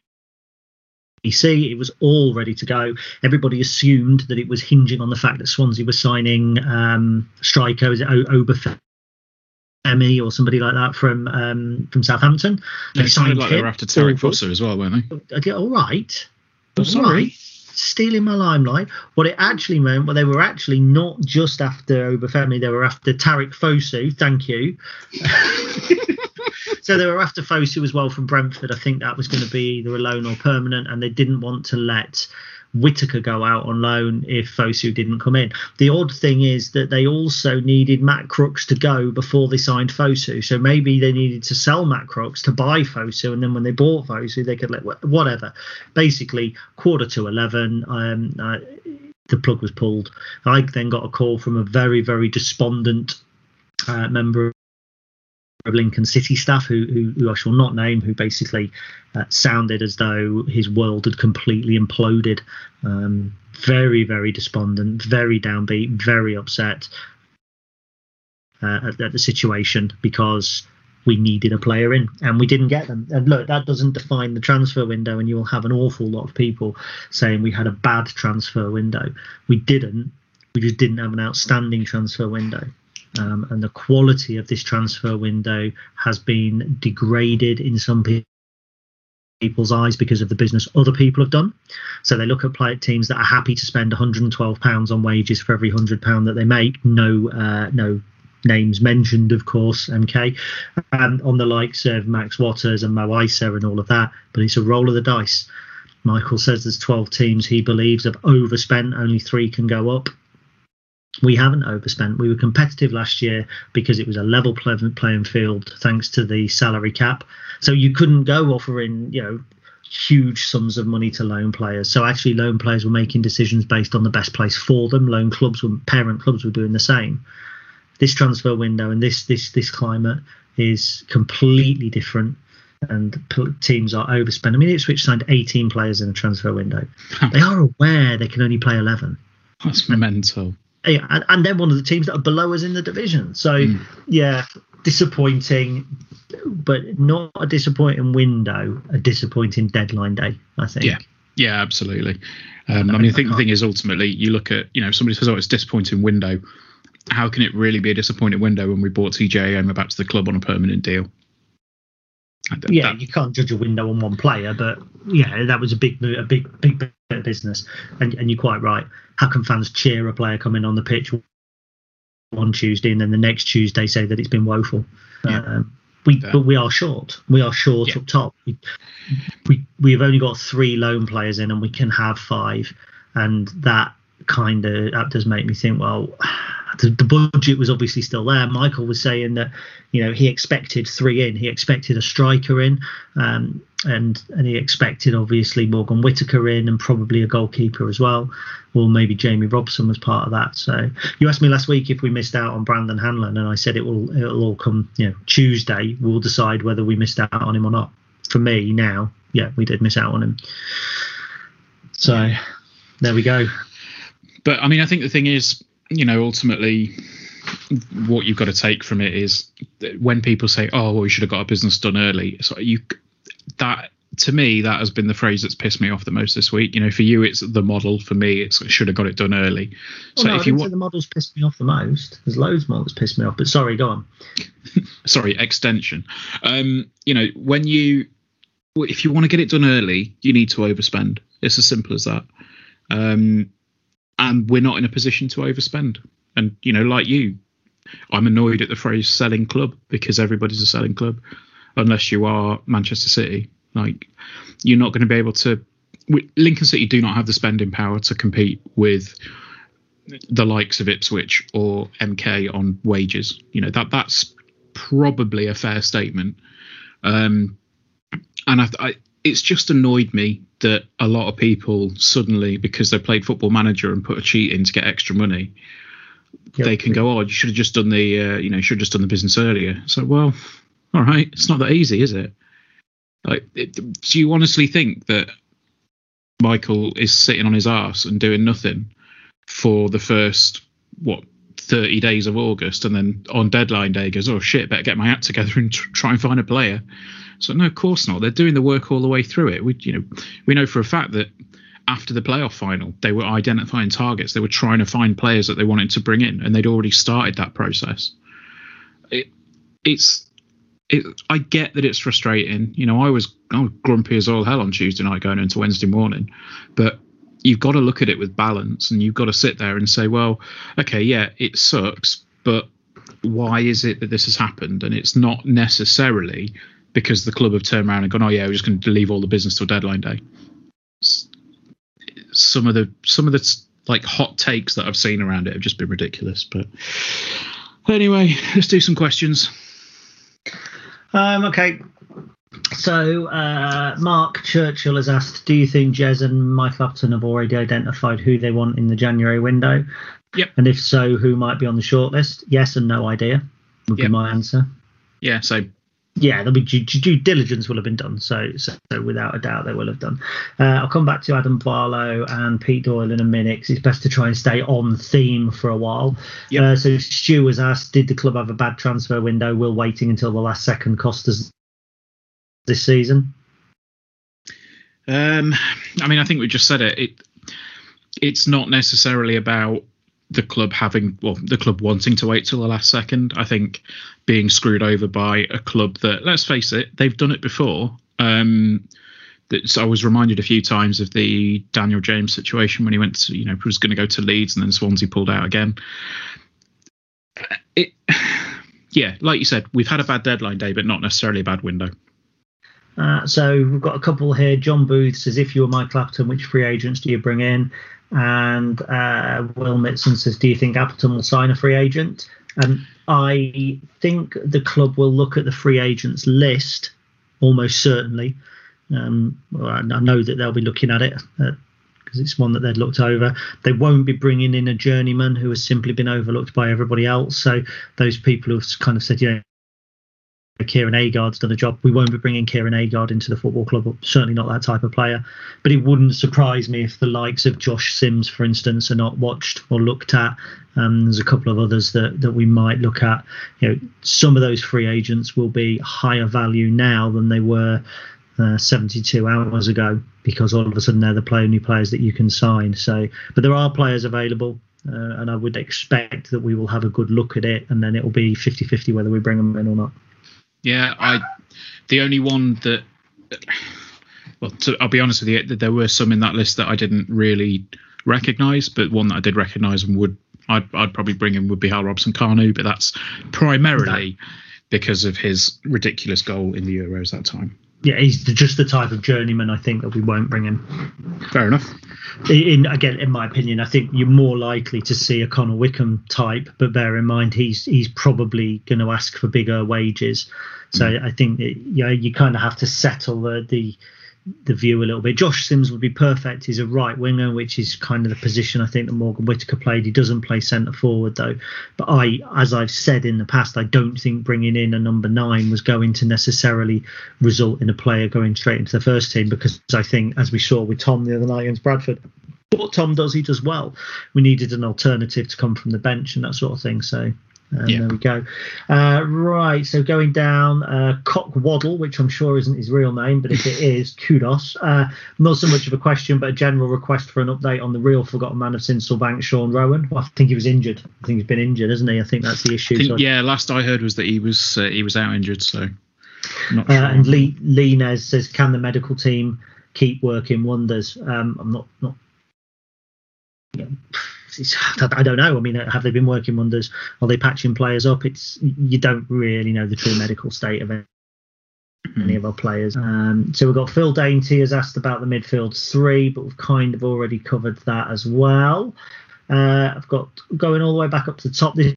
EP it was all ready to go. Everybody assumed that it was hinging on the fact that Swansea was signing um, striker, is it Obafemi or somebody like that from um, from Southampton. They sounded like him. they were after Tariq Fosu as well, weren't they? Okay, all right. Oh, sorry. Right. Stealing my limelight. What it actually meant, well, they were actually not just after Obafemi, they were after Tariq Fosu. Thank you. so they were after Fosu as well from Brentford. I think that was going to be either a loan or permanent, and they didn't want to let Whittaker go out on loan if Fosu didn't come in. The odd thing is that they also needed Matt Crooks to go before they signed Fosu. So maybe they needed to sell Matt Crooks to buy Fosu, and then when they bought Fosu, they could let whatever. Basically, quarter to eleven. Um, uh, the plug was pulled. I then got a call from a very, very despondent uh, member Lincoln City staff, who, who, who I shall not name, who basically uh, sounded as though his world had completely imploded. Um, very, very despondent, very downbeat, very upset uh, at, at the situation because we needed a player in and we didn't get them. And look, that doesn't define the transfer window, and you will have an awful lot of people saying we had a bad transfer window. We didn't. We just didn't have an outstanding transfer window. Um, and the quality of this transfer window has been degraded in some people's eyes because of the business other people have done. So they look at player teams that are happy to spend 112 pounds on wages for every hundred pound that they make. No, uh, no names mentioned, of course, MK, um, on the likes of Max Watters and Mo Eisa and all of that. But it's a roll of the dice. Michael says there's 12 teams he believes have overspent, only three can go up we haven't overspent. We were competitive last year because it was a level playing field thanks to the salary cap. So you couldn't go offering, you know, huge sums of money to loan players. So actually, loan players were making decisions based on the best place for them. Loan clubs were parent clubs were doing the same. This transfer window and this this this climate is completely different. And teams are overspending. I mean, Ipswich signed 18 players in a transfer window. they are aware they can only play 11. That's mental yeah, and, and they're one of the teams that are below us in the division. So mm. yeah, disappointing, but not a disappointing window, a disappointing deadline day. I think. Yeah, yeah, absolutely. Um, I mean, I think the thing is ultimately you look at you know somebody says oh it's disappointing window. How can it really be a disappointing window when we bought TJ Oshie back to the club on a permanent deal? Yeah, that, you can't judge a window on one player, but yeah, that was a big, a big, big bit of business. And and you're quite right. How can fans cheer a player coming on the pitch one Tuesday and then the next Tuesday say that it's been woeful? Yeah. Um, we but we are short. We are short yeah. up top. We, we we've only got three loan players in, and we can have five, and that kind of that does make me think. Well, the, the, budget was obviously still there. Michael was saying that you know he expected three in, he expected a striker in, um, and and he expected obviously Morgan Whittaker in, and probably a goalkeeper as well, or maybe Jamie Robson was part of that. So you asked me last week if we missed out on Brandon Hanlon, and I said it will it'll all come you know Tuesday. We'll decide whether we missed out on him or not. For me now, yeah, we did miss out on him. So there we go. But I mean, I think the thing is you know, ultimately, what you've got to take from it is when people say, "Oh, well, we should have got our business done early." So you that to me that has been the phrase that's pissed me off the most this week. You know, for you it's the model. For me, it's should have got it done early. Well, so no, if you want the models pissed me off the most. There's loads more that's pissed me off. But sorry, go on. sorry, extension. Um, you know, when you if you want to get it done early, you need to overspend. It's as simple as that. Um, and we're not in a position to overspend. And you know, like you, I'm annoyed at the phrase selling club because everybody's a selling club, unless you are Manchester City. Like, you're not going to be able to. Lincoln City do not have the spending power to compete with the likes of Ipswich or MK on wages. You know that that's probably a fair statement. Um, and I, I, it's just annoyed me that a lot of people suddenly, because they played Football Manager and put a cheat in to get extra money, yep. they can go, "Oh, you should have just done the, uh, you know, should have just done the business earlier." So, well, all right, it's not that easy, is it? Like, it, do you honestly think that Michael is sitting on his ass and doing nothing for the first what 30 days of August, and then on deadline day goes, "Oh shit, better get my act together and tr- try and find a player." So no, of course not. They're doing the work all the way through it. We, you know, we know for a fact that after the playoff final, they were identifying targets. They were trying to find players that they wanted to bring in, and they'd already started that process. It, it's, it, I get that it's frustrating. You know, I was, I was grumpy as all hell on Tuesday night going into Wednesday morning, but you've got to look at it with balance, and you've got to sit there and say, well, okay, yeah, it sucks, but why is it that this has happened? And it's not necessarily because the club have turned around and gone, oh yeah, we're just going to leave all the business till deadline day. Some of the some of the like hot takes that I've seen around it have just been ridiculous. But anyway, let's do some questions. Um, okay. So uh, Mark Churchill has asked, do you think Jez and Mike Appleton have already identified who they want in the January window? Yep. And if so, who might be on the shortlist? Yes and no idea would yep. be my answer. Yeah, so yeah, there'll be due, due, diligence will have been done. So, so, without a doubt, they will have done. Uh, I'll come back to Adam Barlow and Pete Doyle in a minute. Cause it's best to try and stay on theme for a while. Yep. Uh, so Stu was asked, did the club have a bad transfer window? Will waiting until the last second cost us this season? Um, I mean, I think we just said it. It it's not necessarily about the club having well the club wanting to wait till the last second i think being screwed over by a club that let's face it they've done it before um so I was reminded a few times of the Daniel James situation when he went to, you know, was going to go to Leeds and then Swansea pulled out again. It, yeah, like you said, we've had a bad deadline day, but not necessarily a bad window. Uh, so we've got a couple here. John Booth says, if you were Mike Appleton, which free agents do you bring in? And uh, Will Mitson says, do you think Appleton will sign a free agent? Um, I think the club will look at the free agents list almost certainly. Um, well, I know that they'll be looking at it because uh, it's one that they'd looked over. They won't be bringing in a journeyman who has simply been overlooked by everybody else. So those people who've kind of said, yeah, Kieran Agard's done a job. We won't be bringing Kieran Agard into the football club. Certainly not that type of player. But it wouldn't surprise me if the likes of Josh Sims, for instance, are not watched or looked at. Um, there's a couple of others that, that we might look at. You know, some of those free agents will be higher value now than they were uh, 72 hours ago because all of a sudden they're the play only players that you can sign. So, but there are players available. Uh, and I would expect that we will have a good look at it, and then it will be 50 50 whether we bring them in or not. Yeah, I. The only one that. Well, to, I'll be honest with you, there were some in that list that I didn't really recognise, but one that I did recognise and would I'd, I'd probably bring in would be Hal Robson Kanu, but that's primarily because of his ridiculous goal in the Euros that time. Yeah, he's just the type of journeyman I think that we won't bring in. Fair enough. In again, in my opinion, I think you're more likely to see a Connor Wickham type, but bear in mind he's he's probably going to ask for bigger wages. So mm. I think that, yeah, you kind of have to settle the the the view a little bit. Josh Sims would be perfect. He's a right winger, which is kind of the position I think that Morgan Whittaker played. He doesn't play centre forward though. But I, as I've said in the past, I don't think bringing in a number nine was going to necessarily result in a player going straight into the first team because I think, as we saw with Tom the other night against Bradford, what Tom does, he does well. We needed an alternative to come from the bench and that sort of thing. So and yeah. there we go. Uh, right, so going down, uh, Cock Waddle, which I'm sure isn't his real name, but if it is, kudos. Uh, not so much of a question, but a general request for an update on the real forgotten man of Sincil Bank, Sean Roughan. Well, I think he was injured. I think he's been injured, hasn't he? I think that's the issue. Think, so yeah, last I heard was that he was uh, he was out injured. So, not uh, sure. and Lee, Lee Nez says, can the medical team keep working wonders? Um, I'm not not. Yeah I don't know. I mean, have they been working wonders? Are they patching players up? It's you don't really know the true medical state of any of our players. Um, so we've got Phil Dainty has asked about the midfield three, but we've kind of already covered that as well. Uh, I've got going all the way back up to the top. This,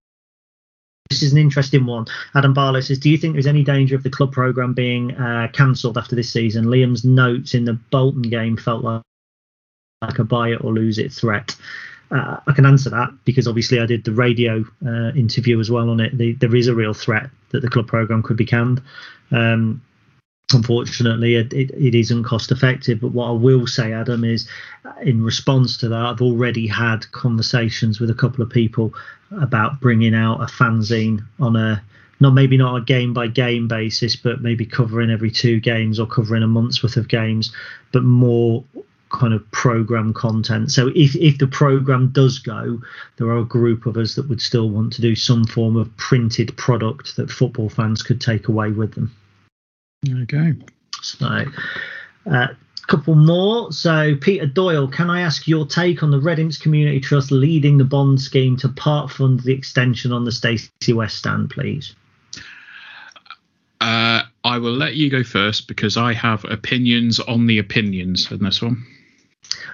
this is an interesting one. Adam Barlow says, "Do you think there's any danger of the club program being uh, cancelled after this season?" Liam's notes in the Bolton game felt like like a buy it or lose it threat. Uh, I can answer that because obviously I did the radio uh, interview as well on it. The, there is a real threat that the club program could be canned. Um, unfortunately, it, it, it isn't cost effective. But what I will say, Adam, is uh, in response to that, I've already had conversations with a couple of people about bringing out a fanzine on a not maybe not a game by game basis, but maybe covering every two games or covering a month's worth of games, but more kind of program content. So if if the program does go, there are a group of us that would still want to do some form of printed product that football fans could take away with them. Okay. So. A uh, couple more. So, Peter Doyle, can I ask your take on the Red Imps Community Trust leading the bond scheme to part fund the extension on the Stacey West stand, please? Uh, I will let you go first because I have opinions on the opinions in this one.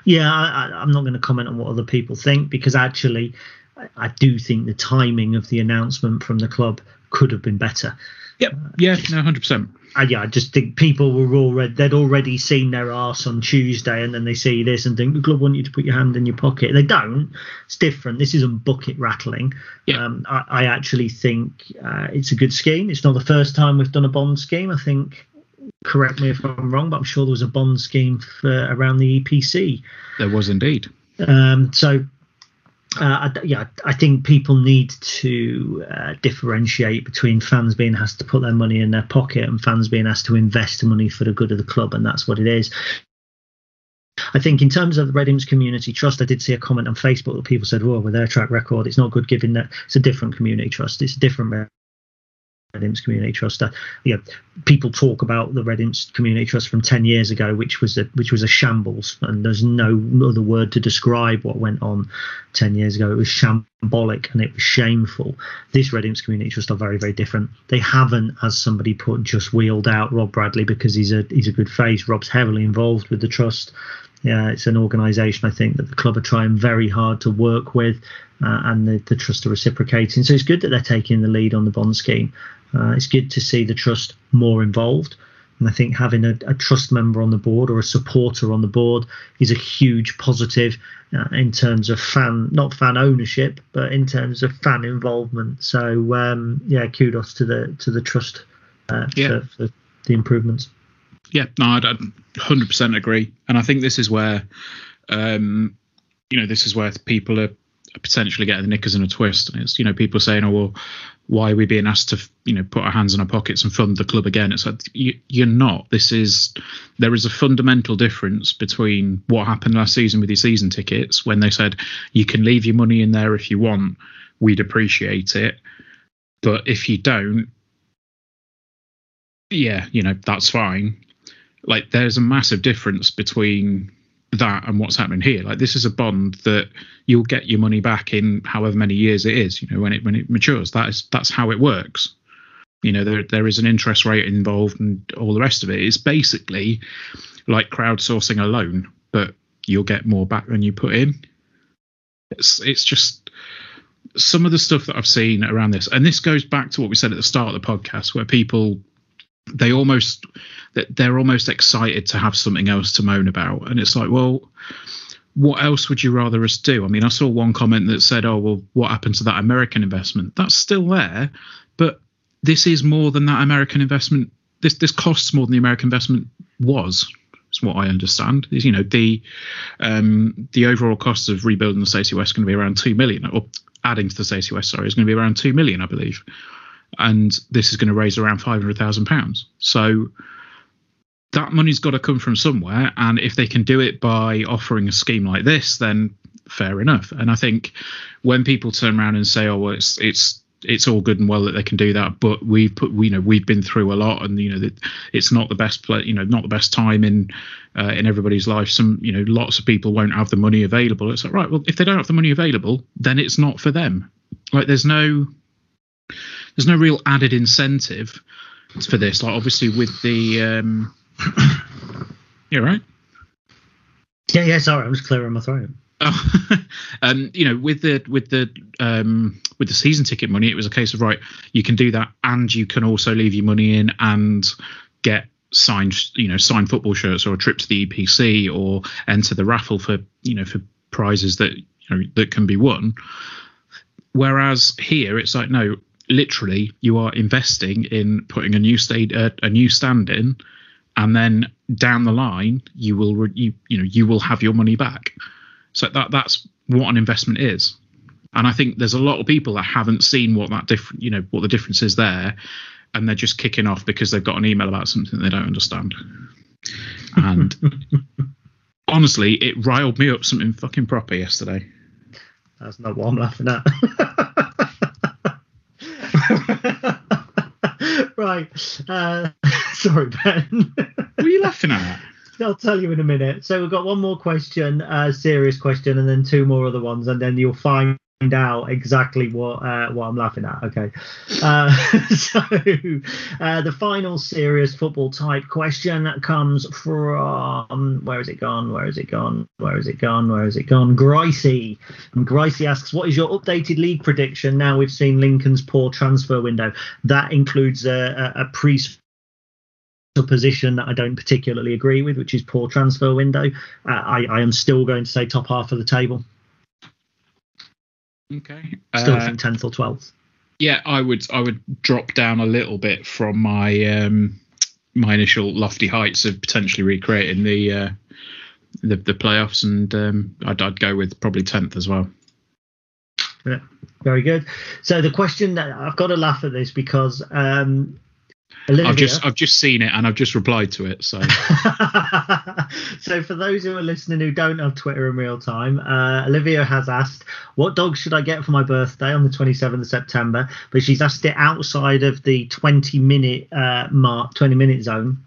Yeah, I, am not going to comment on what other people think because actually, I, I, do think the timing of the announcement from the club could have been better. Yep. Uh, yeah. No. Hundred percent. Uh, yeah, I just think people were already they'd already seen their arse on Tuesday, and then they see this and think the club want you to put your hand in your pocket. They don't. It's different. This isn't bucket rattling. Yeah. Um, I, I, actually think uh, it's a good scheme. It's not the first time we've done a bond scheme. I think correct me if I'm wrong, but I'm sure there was a bond scheme for around the EPC. There was indeed. Um, so, uh, I, yeah, I think people need to uh, differentiate between fans being asked to put their money in their pocket and fans being asked to invest money for the good of the club, and that's what it is. I think in terms of the Red Imps Community Trust, I did see a comment on Facebook that people said, "Well, with their track record, it's not good giving that. It's a different community trust. It's a different Red Imps Community Trust. Uh, you know, people talk about the Red Imps Community Trust from ten years ago, which was a which was a shambles, and there's no other word to describe what went on ten years ago. It was shambolic and it was shameful. This Red Imps Community Trust are very very different. They haven't, as somebody put, just wheeled out Rob Bradley because he's a he's a good face. Rob's heavily involved with the trust. Yeah, it's an organisation I think that the club are trying very hard to work with, uh, and the, the trust are reciprocating. So it's good that they're taking the lead on the bond scheme. Uh, it's good to see the trust more involved. And I think having a, a, trust member on the board or a supporter on the board is a huge positive uh, in terms of fan, not fan ownership, but in terms of fan involvement. So um, yeah, kudos to the to the trust uh, yeah. for, for, the improvements. Yeah, no, I 100% agree, and I think this is where, um, you know, this is where people are potentially getting the knickers in a twist. It's you know people saying, oh well, why are we being asked to you know put our hands in our pockets and fund the club again? It's like you, you're not. This is there is a fundamental difference between what happened last season with your season tickets when they said you can leave your money in there if you want, we'd appreciate it, but if you don't, yeah, you know, that's fine. Like, there's a massive difference between that and what's happening here. Like, this is a bond that you'll get your money back in however many years it is. You know, when it when it matures, that is that's how it works. You know, there there is an interest rate involved and all the rest of it. It's basically like crowdsourcing a loan, but you'll get more back than you put in. It's it's just some of the stuff that I've seen around this, and this goes back to what we said at the start of the podcast, where people they almost that they're almost excited to have something else to moan about, and it's like, well, what else would you rather us do? I mean, I saw one comment that said, "Oh, well, what happened to that American investment?" That's still there, but this is more than that American investment. This this costs more than the American investment was. Is what I understand. Is you know the um, the overall cost of rebuilding the Stacey West is going to be around two million, or adding to the Stacey West, sorry, is going to be around two million, I believe. And this is going to raise around five hundred thousand pounds. So that money's got to come from somewhere. And if they can do it by offering a scheme like this, then fair enough. And I think when people turn around and say, "Oh, well, it's it's it's all good and well that they can do that, but we've put, you know, we've been through a lot, and you know, that it's not the best, play, you know, not the best time in uh, in everybody's life. Some, you know, lots of people won't have the money available. It's like, right, well, if they don't have the money available, then it's not for them. Like, there's no, there's no real added incentive for this. Like, obviously, with the, um, you're right. Yeah, yeah. Sorry, I'm just clearing my throat. Oh, um, you know, with the with the um, with the season ticket money, it was a case of right, you can do that, and you can also leave your money in and get signed, you know, signed football shirts or a trip to the EPC or enter the raffle for you know for prizes that you know that can be won. Whereas here, it's like no, literally, you are investing in putting a new state uh, a new stand in, and then down the line, you will re- you you know you will have your money back. So that that's what an investment is. And I think there's a lot of people that haven't seen what that different, you know, what the difference is there, and they're just kicking off because they've got an email about something they don't understand. And honestly, it riled me up something fucking proper yesterday. That's not what I'm laughing at. right. Uh, sorry, Ben. What are you laughing at? I'll tell you in a minute. So we've got one more question, a uh, serious question, and then two more other ones, and then you'll find out exactly what uh, what I'm laughing at. Okay. Uh, so uh, the final serious football type question that comes from where is it gone? Where is it gone? Where is it gone? Where is it gone? Gricey. And Gricey asks, "What is your updated league prediction now we've seen Lincoln's poor transfer window? That includes a, a, a pre a position that I don't particularly agree with, which is poor transfer window. Uh, I, I, am still going to say top half of the table. Okay. Still uh, think tenth or twelfth. Yeah, I would I would drop down a little bit from my um, my initial lofty heights of potentially recreating the uh, the, the playoffs, and um, I'd, I'd go with probably tenth as well. Yeah, very good. So the question that I've got to laugh at this because um, Olivia. I've just I've just seen it and I've just replied to it. So, so for those who are listening who don't have Twitter in real time, uh, Olivia has asked, "What dog should I get for my birthday on the 27th of September?" But she's asked it outside of the 20 minute uh, mark, 20 minute zone.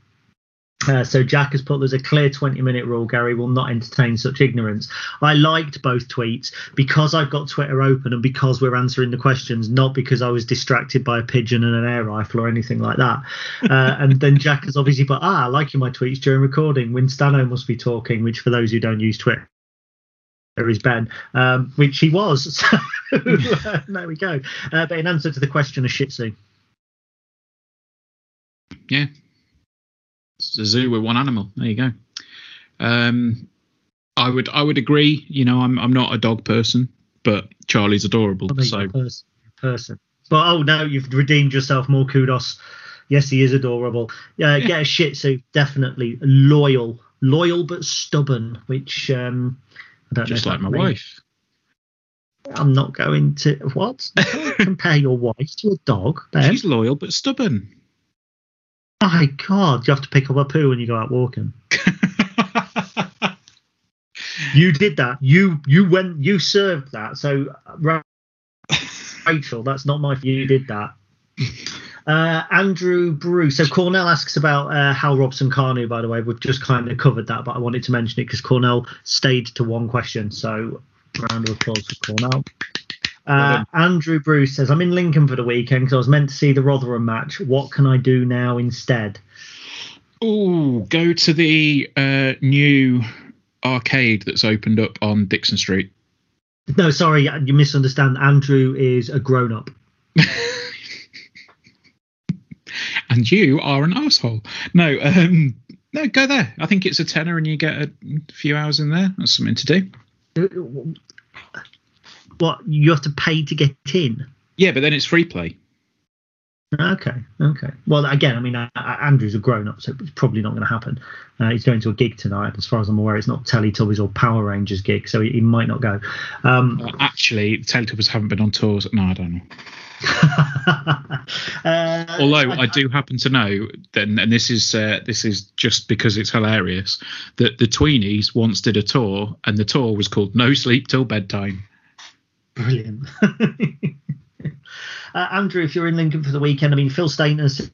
Uh, so Jack has put there's a clear 20 minute rule. Gary will not entertain such ignorance. I liked both tweets because I've got Twitter open and because we're answering the questions, not because I was distracted by a pigeon and an air rifle or anything like that. Uh, and then Jack has obviously put, ah, I like my tweets during recording. Winstano must be talking, which for those who don't use Twitter there is Ben, um, which he was. So uh, there we go. Uh, but in answer to the question, a Shih Tzu. Yeah, a zoo with one animal. There you go. Um, I would I would agree. You know, I'm I'm not a dog person, but Charlie's adorable. so person, person. But oh no, you've redeemed yourself. More kudos. Yes, he is adorable. Yeah, get a Shih Tzu. Definitely loyal, loyal but stubborn. Which um, I don't just like my wife. I'm not going to what compare your wife to a dog. Ben. She's loyal but stubborn. My God, you have to pick up a poo when you go out walking. you did that. You you went. You served that. So Rachel, that's not my. You did that. Uh, Andrew Bruce. So Cornell asks about uh, Hal Robson Kanu, by the way. We've just kind of covered that, but I wanted to mention it because Cornell stayed to one question. So round of applause for Cornell. Uh, Andrew Bruce says, I'm in Lincoln for the weekend because I was meant to see the Rotherham match. What can I do now instead? Oh, go to the uh, new arcade that's opened up on Dixon Street. No, sorry, you misunderstand. Andrew is a grown up. and you are an asshole. No, um, no, go there. I think it's a tenner, and you get a few hours in there. That's something to do. What you have to pay to get in? Yeah, but then it's free play. Okay, okay. Well, again, I mean, uh, Andrew's a grown up, so it's probably not going to happen. Uh, he's going to a gig tonight. As far as I'm aware, it's not Teletubbies or Power Rangers gig, so he, he might not go. Um, uh, actually, Teletubbies haven't been on tours. No, I don't know. uh, Although I, I, do happen to know, then, and this is uh, this is just because it's hilarious, that the Tweenies once did a tour, and the tour was called "No Sleep Till Bedtime." Brilliant. Uh, Andrew, if you're in Lincoln for the weekend, I mean, Phil Stainton said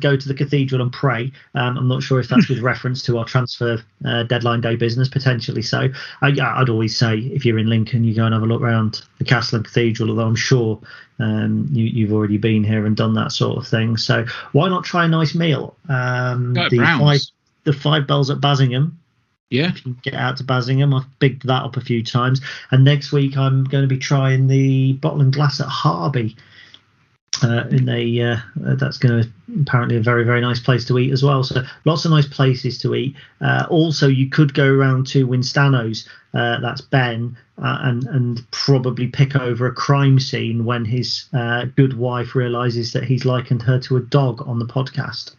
go to the cathedral and pray. Um, I'm not sure if that's with reference to our transfer uh, deadline day business, potentially so. I, would always say if you're in Lincoln, you go and have a look around the castle and cathedral, although I'm sure um, you, have already been here and done that sort of thing. So why not try a nice meal? Um, the, five, the five bells at Bassingham yeah. If you get out to Bassingham. I've bigged that up a few times. And next week, I'm going to be trying the bottle and glass at Harby. Uh, in a uh, that's going to apparently a very very nice place to eat as well. So lots of nice places to eat. Uh, also, you could go around to Winstano's. Uh, that's Ben, uh, and and probably pick over a crime scene when his uh, good wife realizes that he's likened her to a dog on the podcast.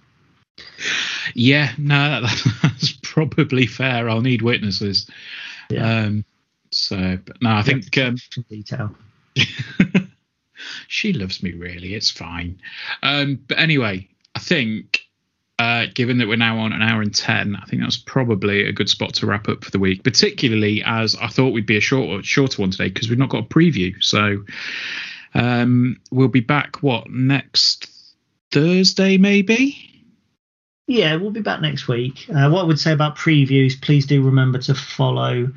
Yeah, no, that's probably fair. I'll need witnesses. Yeah. Um, so, but no, I think um, detail. she loves me really. It's fine. Um, but anyway, I think uh, given that we're now on an hour and 10, I think that's probably a good spot to wrap up for the week, particularly as I thought we'd be a short, shorter one today because we've not got a preview. So um, we'll be back, what, next Thursday, maybe? Yeah, we'll be back next week. Uh, what I would say about previews, please do remember to follow,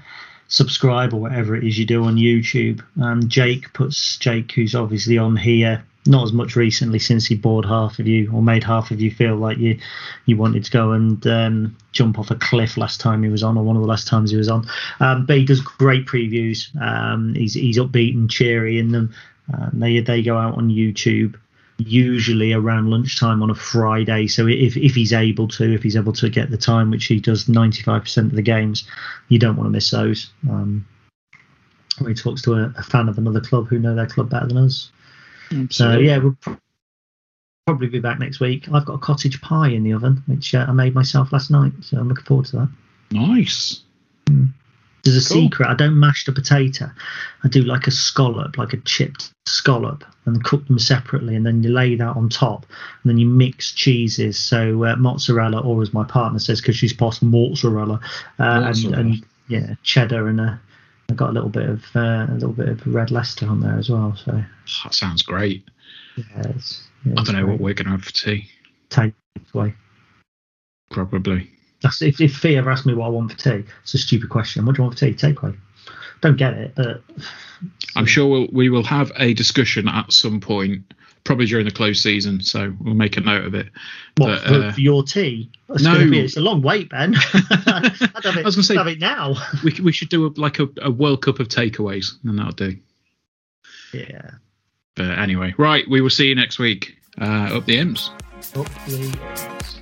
subscribe, or whatever it is you do on YouTube. Um, Jake puts Jake, who's obviously on here, not as much recently since he bored half of you or made half of you feel like you you wanted to go and um, jump off a cliff last time he was on, or one of the last times he was on. Um, but he does great previews. Um, he's he's upbeat and cheery in them. Uh, they they go out on YouTube usually around lunchtime on a Friday. So if if he's able to, if he's able to get the time, which he does 95% of the games, you don't want to miss those. Um, he talks to a, a, fan of another club who know their club better than us. Absolutely. So yeah, we'll probably be back next week. I've got a cottage pie in the oven, which uh, I made myself last night, so I'm looking forward to that. Nice. Mm. There's a cool. secret. I don't mash the potato. I do like a scallop, like a chipped scallop, and cook them separately, and then you lay that on top, and then you mix cheeses. So uh, mozzarella, or as my partner says, because she's past mozzarella, uh, mozzarella. And, and, yeah, cheddar, and uh, I got a little bit of uh, a little bit of red Leicester on there as well. So that sounds great. Yeah, it's, yeah, I don't know great. what we're gonna have for tea. Takeaway. Probably. That's if, if Fee ever asked me what I want for tea, it's a stupid question. What do you want for tea? Takeaway. Don't get it, but I'm sure we'll, we will have a discussion at some point, probably during the close season. So we'll make a note of it. What but, for, uh, for, your tea? It's no, be, it's a long wait, Ben. I'd have it, I was going to say, have it now. we we should do a, like a, a World Cup of takeaways, and that'll do. Yeah. But anyway, right, we will see you next week. Uh, up the Imps. Up the Imps.